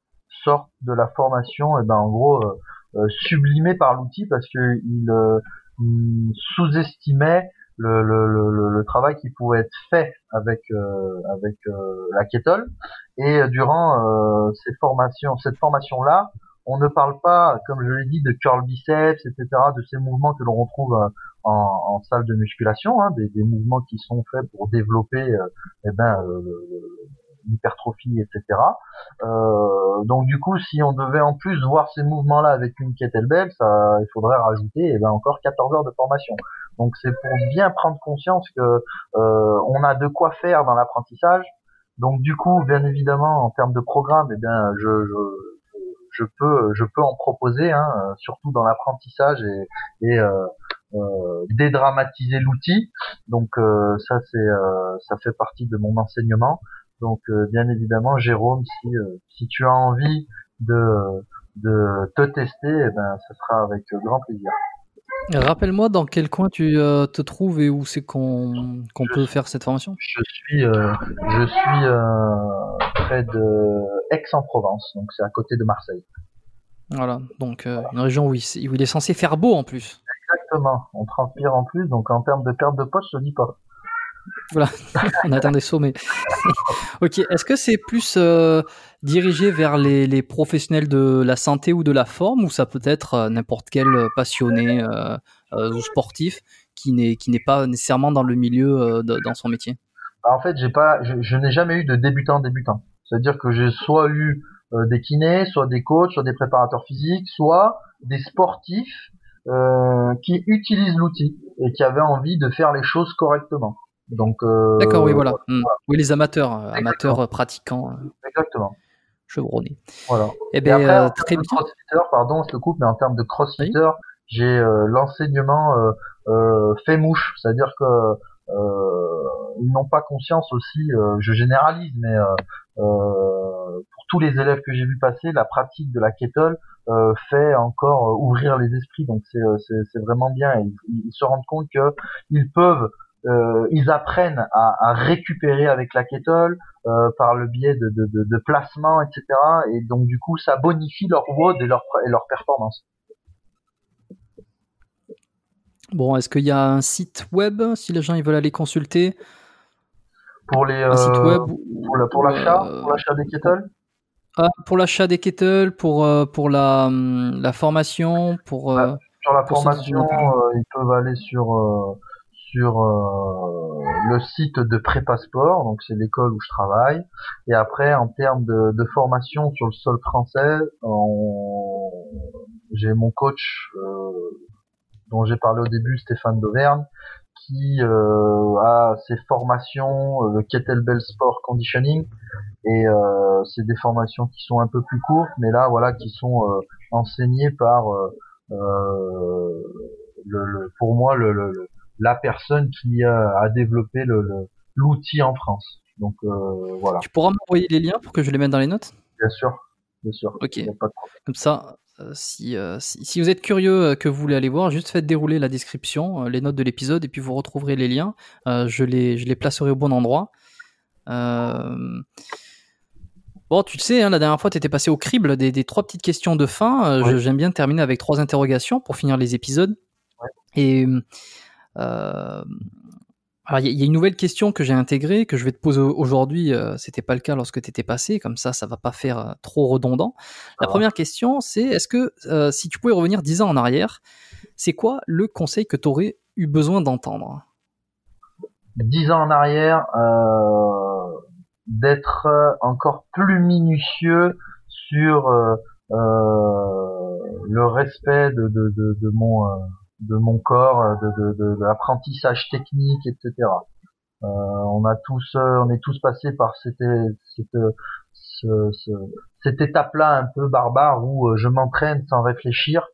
sortent de la formation, et ben en gros sublimés par l'outil parce que ils, sous-estimaient le, le, le, le, travail qui pouvait être fait avec avec la kettle et durant ces formations cette formation là on ne parle pas, comme je l'ai dit, de curl biceps, etc., de ces mouvements que l'on retrouve euh, en, salle de musculation, hein, des, mouvements qui sont faits pour développer euh, eh ben, euh, l'hypertrophie, etc. donc du coup, si on devait en plus voir ces mouvements-là avec une kettlebell, ça, il faudrait rajouter eh ben, encore 14 heures de formation. Donc c'est pour bien prendre conscience que on a de quoi faire dans l'apprentissage. Donc du coup, bien évidemment, en termes de programme, eh bien, je, je je peux je peux en proposer, hein, euh, surtout dans l'apprentissage et, et euh, euh, dédramatiser l'outil. Donc ça c'est ça fait partie de mon enseignement. Donc bien évidemment, Jérôme, si si tu as envie de de te tester, eh ben ça sera avec grand plaisir. Rappelle-moi dans quel coin tu te trouves et où c'est qu'on qu'on peut faire cette formation. Je suis je suis près de Aix-en-Provence, donc c'est à côté de Marseille. Voilà, donc euh, une région où il, où il, est censé faire beau en plus. Exactement, on transpire en plus, donc en termes de perte de poche, je dis pas. Voilà, on atteint des sommets. ok, est-ce que c'est plus euh, dirigé vers les, professionnels de la santé ou de la forme, ou ça peut être euh, n'importe quel passionné ou sportif qui n'est pas nécessairement dans le milieu dans son métier? Bah, En fait, je, je n'ai jamais eu de débutant débutant. C'est-à-dire que j'ai soit eu euh, des kinés, soit des coachs, soit des préparateurs physiques, soit des sportifs euh, qui utilisent l'outil et qui avaient envie de faire les choses correctement. Donc euh, d'accord, oui, voilà. Hmm. Oui, les amateurs, amateurs pratiquants. Exactement. Chevronnés. Voilà. Eh bien, après, très bien. Pardon, je te coupe, mais en termes de crossfitter, j'ai l'enseignement fait mouche, c'est-à-dire que ils n'ont pas conscience aussi, je généralise, mais euh, pour tous les élèves que j'ai vu passer, la pratique de la kettle euh, fait encore euh, ouvrir les esprits. Donc c'est vraiment bien. Ils, se rendent compte que ils peuvent ils apprennent à, à, récupérer avec la kettle euh, par le biais de, de, de, de, placement, etc. Et donc du coup, ça bonifie leur WOD et leur, et leur performance. Bon, est-ce qu'il y a un site web si les gens ils veulent aller consulter? Pour les un site web pour l'achat euh, pour l'achat des kettles ah, pour l'achat des kettles pour euh, pour la la formation pour euh, sur la formation ils peuvent aller sur sur le site de Prépasport, donc c'est l'école où je travaille. Et après, en termes de, de formation sur le sol français, j'ai mon coach dont j'ai parlé au début, Stéphane Dauvergne, qui euh, a ses formations, euh, le kettlebell sport conditioning, et euh, c'est des formations qui sont un peu plus courtes, mais là voilà, qui sont enseigné par le, le, pour moi le, le, la personne qui a, a développé l'outil en France. Donc voilà. Tu pourras m'envoyer les liens pour que je les mette dans les notes? Bien sûr, bien sûr. Ok. Comme ça, euh, si, si, vous êtes curieux que vous voulez aller voir, juste faites dérouler la description, les notes de l'épisode, et puis vous retrouverez les liens. je, les, je les placerai au bon endroit. Euh, bon, tu le sais, hein, la dernière fois, tu étais passé au crible des, trois petites questions de fin. Euh, j'aime bien terminer avec trois interrogations pour finir les épisodes. Et euh, il y, a une nouvelle question que j'ai intégrée, que je vais te poser aujourd'hui. C'était pas le cas lorsque tu étais passé, comme ça, ça va pas faire trop redondant. La première question, c'est est-ce que si tu pouvais revenir dix ans en arrière, c'est quoi le conseil que tu aurais eu besoin d'entendre? Dix ans en arrière, d'être euh, encore plus minutieux sur euh, euh, le respect de, de, de, de mon de mon corps, de, de, de, l'apprentissage technique, etc. Euh, on a tous, on est tous passés par cette, cette, ce, ce, cette étape-là un peu barbare où je m'entraîne sans réfléchir.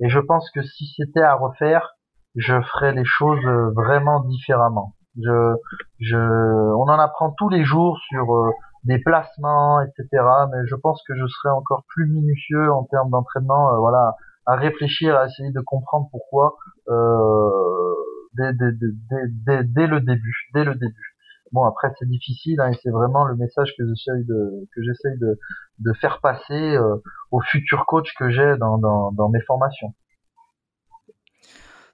Et je pense que si c'était à refaire, je ferais les choses vraiment différemment. Je, je, on en apprend tous les jours sur euh, des placements, etc. Mais je pense que je serais encore plus minutieux en termes d'entraînement, euh, voilà, à réfléchir, à essayer de comprendre pourquoi euh, dès, le début, dès le début. Bon après c'est difficile hein, et c'est vraiment le message que j'essaye de faire passer euh, aux futurs coachs que j'ai dans, dans, dans mes formations.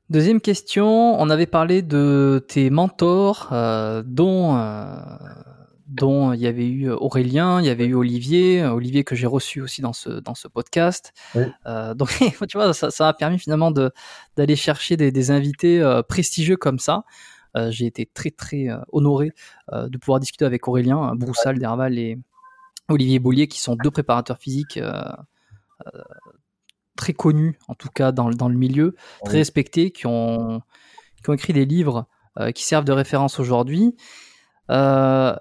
Deuxième question, on avait parlé de tes mentors, euh, dont euh, dont il y avait eu Aurélien, il y avait eu Olivier, Olivier que j'ai reçu aussi dans ce dans ce podcast. Euh, donc tu vois, ça, ça a permis finalement de d'aller chercher des, des invités prestigieux comme ça. j'ai été très très honoré de pouvoir discuter avec Aurélien Broussal Derval et Olivier Bollier, qui sont deux préparateurs physiques très connus, en tout cas dans, dans le milieu, très respectés, qui ont, qui ont écrit des livres euh, qui servent de référence aujourd'hui. Euh,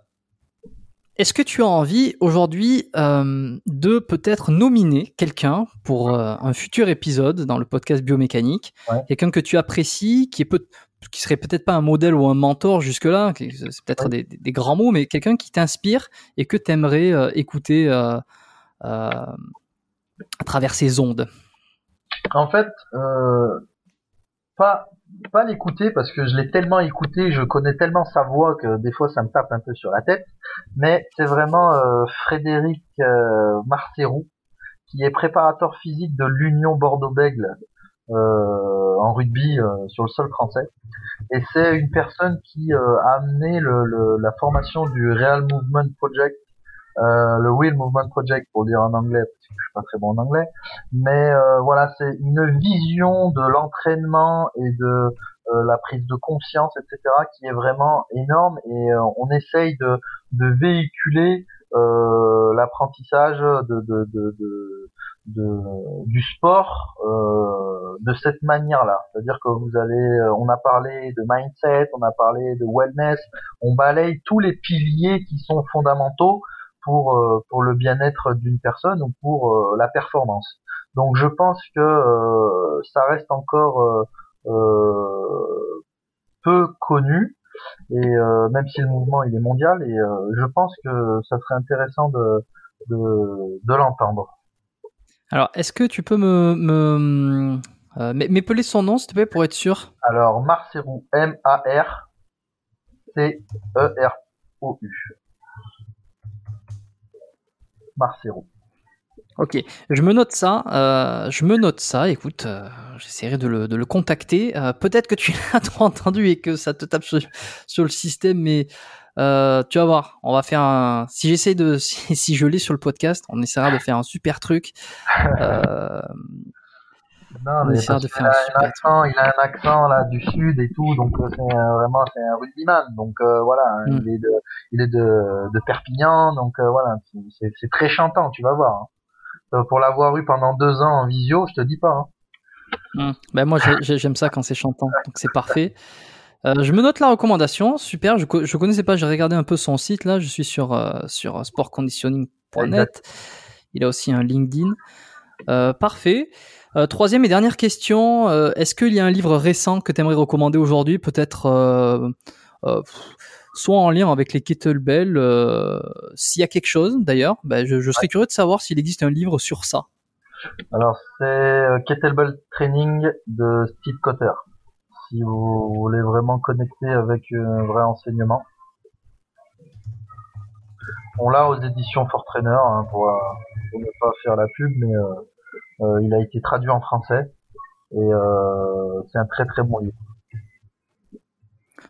est-ce que tu as envie aujourd'hui euh, de peut-être nominer quelqu'un pour un futur épisode dans le podcast biomécanique? Quelqu'un que tu apprécies, qui est peut qui serait peut-être pas un modèle ou un mentor jusque-là, c'est peut-être des, des, grands mots, mais quelqu'un qui t'inspire et que tu aimerais écouter à travers ses ondes? En fait, euh, pas pas l'écouter parce que je l'ai tellement écouté, je connais tellement sa voix que des fois ça me tape un peu sur la tête. Mais c'est vraiment euh, Frédéric euh, qui est préparateur physique de l'Union Bordeaux-Bègle euh, en rugby euh, sur le sol français. Et c'est une personne qui a amené le, la formation du Real Movement Project euh, le Wheel Movement Project pour dire en anglais parce que je suis pas très bon en anglais mais euh, voilà c'est une vision de l'entraînement et de euh, la prise de conscience etc qui est vraiment énorme et on essaye de, de véhiculer l'apprentissage de, de, de, de, du sport de cette manière-là. C'est-à-dire que vous allez, on a parlé de mindset, on a parlé de wellness, on balaye tous les piliers qui sont fondamentaux pour euh, pour le bien-être d'une personne ou pour euh, la performance. Donc je pense que euh, ça reste encore peu connu et même si le mouvement il est mondial et je pense que ça serait intéressant de de, de l'entendre. Alors est-ce que tu peux me, me m'épeler son nom s'il te plaît pour être sûr? Alors Marcerou M A R C E R O U. Marcero. Ok, je me note ça. Euh, je me note ça. Écoute, euh, j'essaierai de le, contacter. Euh, peut-être que tu l'as trop entendu et que ça te tape sur, le système, mais tu vas voir. On va faire un. Si j'essaie de, si, je l'ai sur le podcast, on essaiera de faire un super truc. Non, mais il, a un accent, il a un accent là du sud et tout, donc euh, c'est vraiment c'est un rugbyman. Donc euh, voilà, hein, mm. il est de il est de, de Perpignan, donc euh, voilà, c'est très chantant, tu vas voir. Hein. pour l'avoir eu pendant deux ans en visio, je te dis pas. Hein. Mm. Ben moi j'aime ça quand c'est chantant, donc c'est parfait. je me note la recommandation, super. Je, je connaissais pas, j'ai regardé un peu son site là. Je suis sur sur sportconditioning.net. Il a aussi un LinkedIn. Parfait. troisième et dernière question, est-ce qu'il y a un livre récent que tu aimerais recommander aujourd'hui Peut-être soit en lien avec les kettlebells, s'il y a quelque chose d'ailleurs, ben, je, serais curieux de savoir s'il existe un livre sur ça. Alors c'est Kettlebell Training de Steve Cotter. Si vous voulez vraiment connecter avec un vrai enseignement. On l'a aux éditions Fort Trainer hein, pour, ne pas faire la pub, mais euh, euh, il a été traduit en français et euh, c'est un très très bon livre.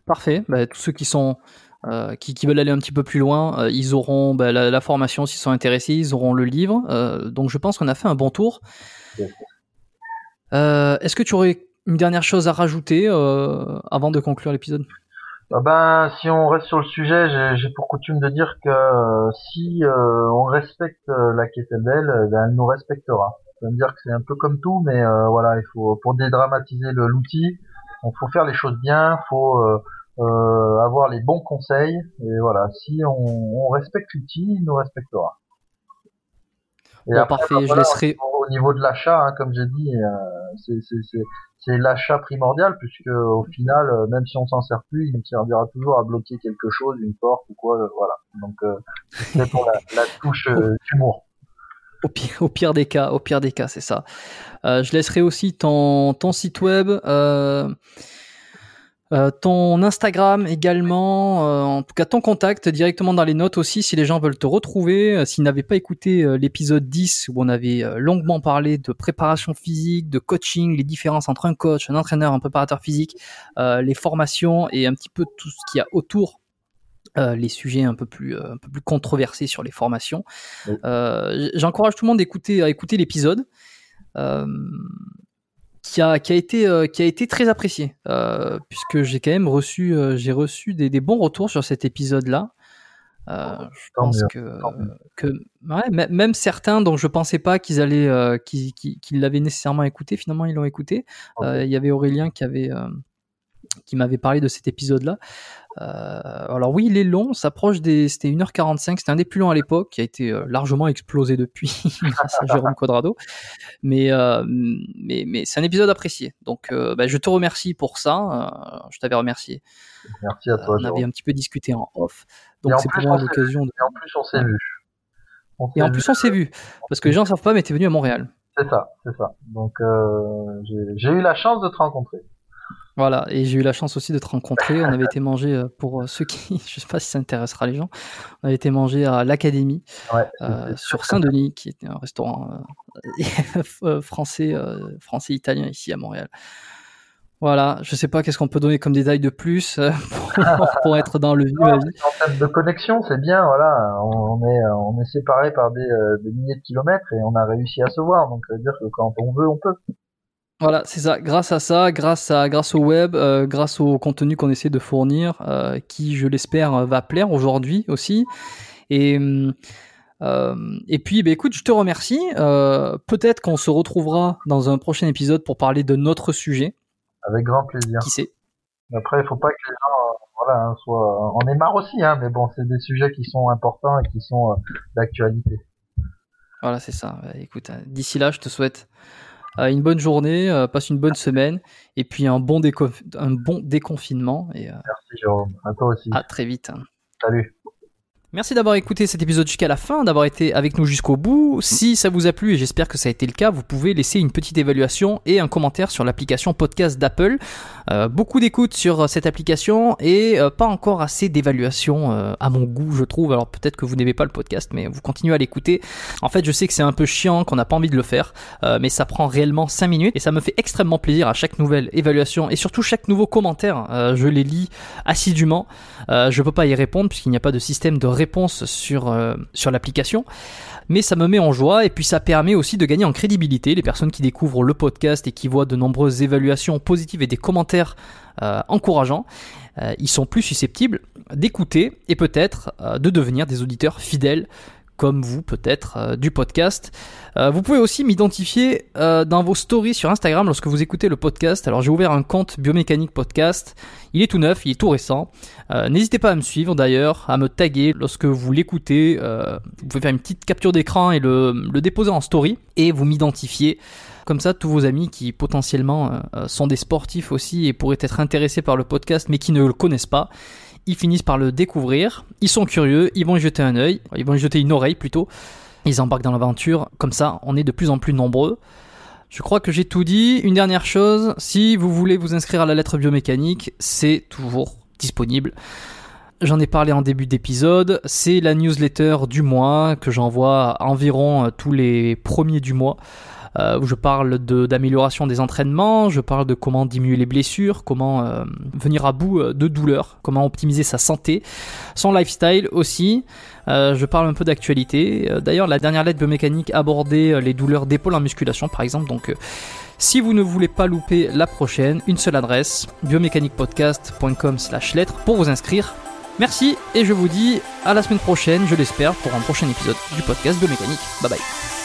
Parfait. Bah, tous ceux qui sont qui, veulent aller un petit peu plus loin, ils auront bah, la, formation s'ils sont intéressés, ils auront le livre. donc je pense qu'on a fait un bon tour. Est-ce que tu aurais une dernière chose à rajouter avant de conclure l'épisode? Ah ben, si on reste sur le sujet, j'ai pour coutume de dire que euh, si euh, on respecte euh, la kettlebell, ben, elle nous respectera. Ça veut dire que c'est un peu comme tout, mais voilà, il faut pour dédramatiser l'outil, il faut faire les choses bien, faut avoir les bons conseils, et voilà, si on, on respecte l'outil, il nous respectera. Et après, parfait, je laisserai. Au niveau de l'achat, hein, comme j'ai dit, c'est l'achat primordial puisque au final, euh, même si on s'en sert plus, il nous servira toujours à bloquer quelque chose, une porte ou quoi, euh, voilà. Donc euh, c'est pour la, la touche d'humour. Au pire, des cas, au pire des cas, c'est ça. je laisserai aussi ton, site web. Euh, ton Instagram également, euh, en tout cas ton contact directement dans les notes aussi si les gens veulent te retrouver. Euh, s'ils n'avaient pas écouté l'épisode 10 où on avait longuement parlé de préparation physique, de coaching, les différences entre un coach, un entraîneur, un préparateur physique, les formations et un petit peu tout ce qu'il y a autour les sujets un peu plus un peu plus controversés sur les formations. J'encourage tout le monde à écouter l'épisode qui a, qui a été euh, qui a été très apprécié euh, puisque j'ai quand même reçu euh, j'ai reçu des, des, bons retours sur cet épisode là je pense que, que ouais, même certains dont je pensais pas qu'ils allaient qu'ils l'avaient nécessairement écouté finalement ils l'ont écouté. Il y avait Aurélien qui avait qui m'avait parlé de cet épisode-là. Euh, alors oui, il est long, s'approche des, c'était 1h45, c'était un des plus longs à l'époque, qui a été euh, largement explosé depuis grâce à Jérôme Quadrado. Mais, euh, mais, mais c'est un épisode apprécié. Donc bah, je te remercie pour ça. je t'avais remercié. Merci à toi. on avait un petit peu discuté en off. Donc c'est pour moi l'occasion de. Et en plus on s'est vu. et en plus on s'est vu. Parce que les gens ne savent pas, mais tu es venu à Montréal. C'est ça, c'est ça. Donc j'ai eu la chance de te rencontrer. Voilà, et j'ai eu la chance aussi de te rencontrer. On avait été manger, euh, pour euh, ceux qui, je sais pas si ça intéressera les gens, on avait été manger à l'Académie euh, sur Saint-Denis, qui était un restaurant français, français italien ici à Montréal. Voilà, je sais pas qu'est-ce qu'on peut donner comme détail de plus pour, être dans le vif En termes de connexion, c'est bien. Voilà, on, est on est séparés par des, des, milliers de kilomètres et on a réussi à se voir. Donc, ça veut dire que quand on veut, on peut. Voilà, c'est ça. Grâce à ça, grâce à grâce au web, euh, grâce au contenu qu'on essaie de fournir, euh, qui je l'espère va plaire aujourd'hui aussi. Et euh, et puis, bah, écoute, je te remercie. Peut-être qu'on se retrouvera dans un prochain épisode pour parler de notre sujet. Avec grand plaisir. Qui sait? Après, il faut pas que les gens, voilà, hein, soient. On est marre aussi, hein, mais bon, c'est des sujets qui sont importants et qui sont d'actualité. Voilà, c'est ça. Écoute, d'ici là, je te souhaite euh, une bonne journée, euh, passe une bonne semaine et puis un bon, un bon déconfinement. Et, euh, Merci Jérôme, à toi aussi. À très vite. Salut. Merci d'avoir écouté cet épisode jusqu'à la fin, d'avoir été avec nous jusqu'au bout. Si ça vous a plu, et j'espère que ça a été le cas, vous pouvez laisser une petite évaluation et un commentaire sur l'application podcast d'Apple. Euh, beaucoup d'écoute sur cette application et euh, pas encore assez d'évaluation euh, à mon goût, je trouve. Alors peut-être que vous n'aimez pas le podcast, mais vous continuez à l'écouter. En fait, je sais que c'est un peu chiant, qu'on n'a pas envie de le faire, mais ça prend réellement 5 minutes et ça me fait extrêmement plaisir à chaque nouvelle évaluation et surtout chaque nouveau commentaire. je les lis assidûment. je peux pas y répondre puisqu'il n'y a pas de système de réponse sur, euh, sur l'application. Mais ça me met en joie et puis ça permet aussi de gagner en crédibilité. Les personnes qui découvrent le podcast et qui voient de nombreuses évaluations positives et des commentaires euh, encourageants, euh, ils sont plus susceptibles d'écouter et peut-être de devenir des auditeurs fidèles comme vous peut-être, euh, du podcast. Euh, vous pouvez aussi m'identifier euh, dans vos stories sur Instagram lorsque vous écoutez le podcast. Alors j'ai ouvert un compte biomécanique podcast. Il est tout neuf, il est tout récent. N'hésitez pas à me suivre d'ailleurs, à me taguer lorsque vous l'écoutez. vous pouvez faire une petite capture d'écran et le, le, déposer en story et vous m'identifiez. Comme ça, tous vos amis qui potentiellement sont des sportifs aussi et pourraient être intéressés par le podcast mais qui ne le connaissent pas, ils finissent par le découvrir, ils sont curieux, ils vont y jeter un œil, ils vont y jeter une oreille plutôt, ils embarquent dans l'aventure, comme ça on est de plus en plus nombreux. Je crois que j'ai tout dit. Une dernière chose, si vous voulez vous inscrire à la lettre biomécanique, c'est toujours disponible. J'en ai parlé en début d'épisode, c'est la newsletter du mois que j'envoie environ tous les premiers du mois. Euh, je parle d'amélioration des entraînements, je parle de comment diminuer les blessures, comment euh, venir à bout euh, de douleurs, comment optimiser sa santé, son lifestyle aussi. je parle un peu d'actualité. D'ailleurs, la dernière lettre biomécanique abordait les douleurs d'épaule en musculation, par exemple. Donc, si vous ne voulez pas louper la prochaine, une seule adresse, biomécaniquepodcast.com slash lettre pour vous inscrire. Merci et je vous dis à la semaine prochaine, je l'espère, pour un prochain épisode du podcast Biomécanique. Bye bye.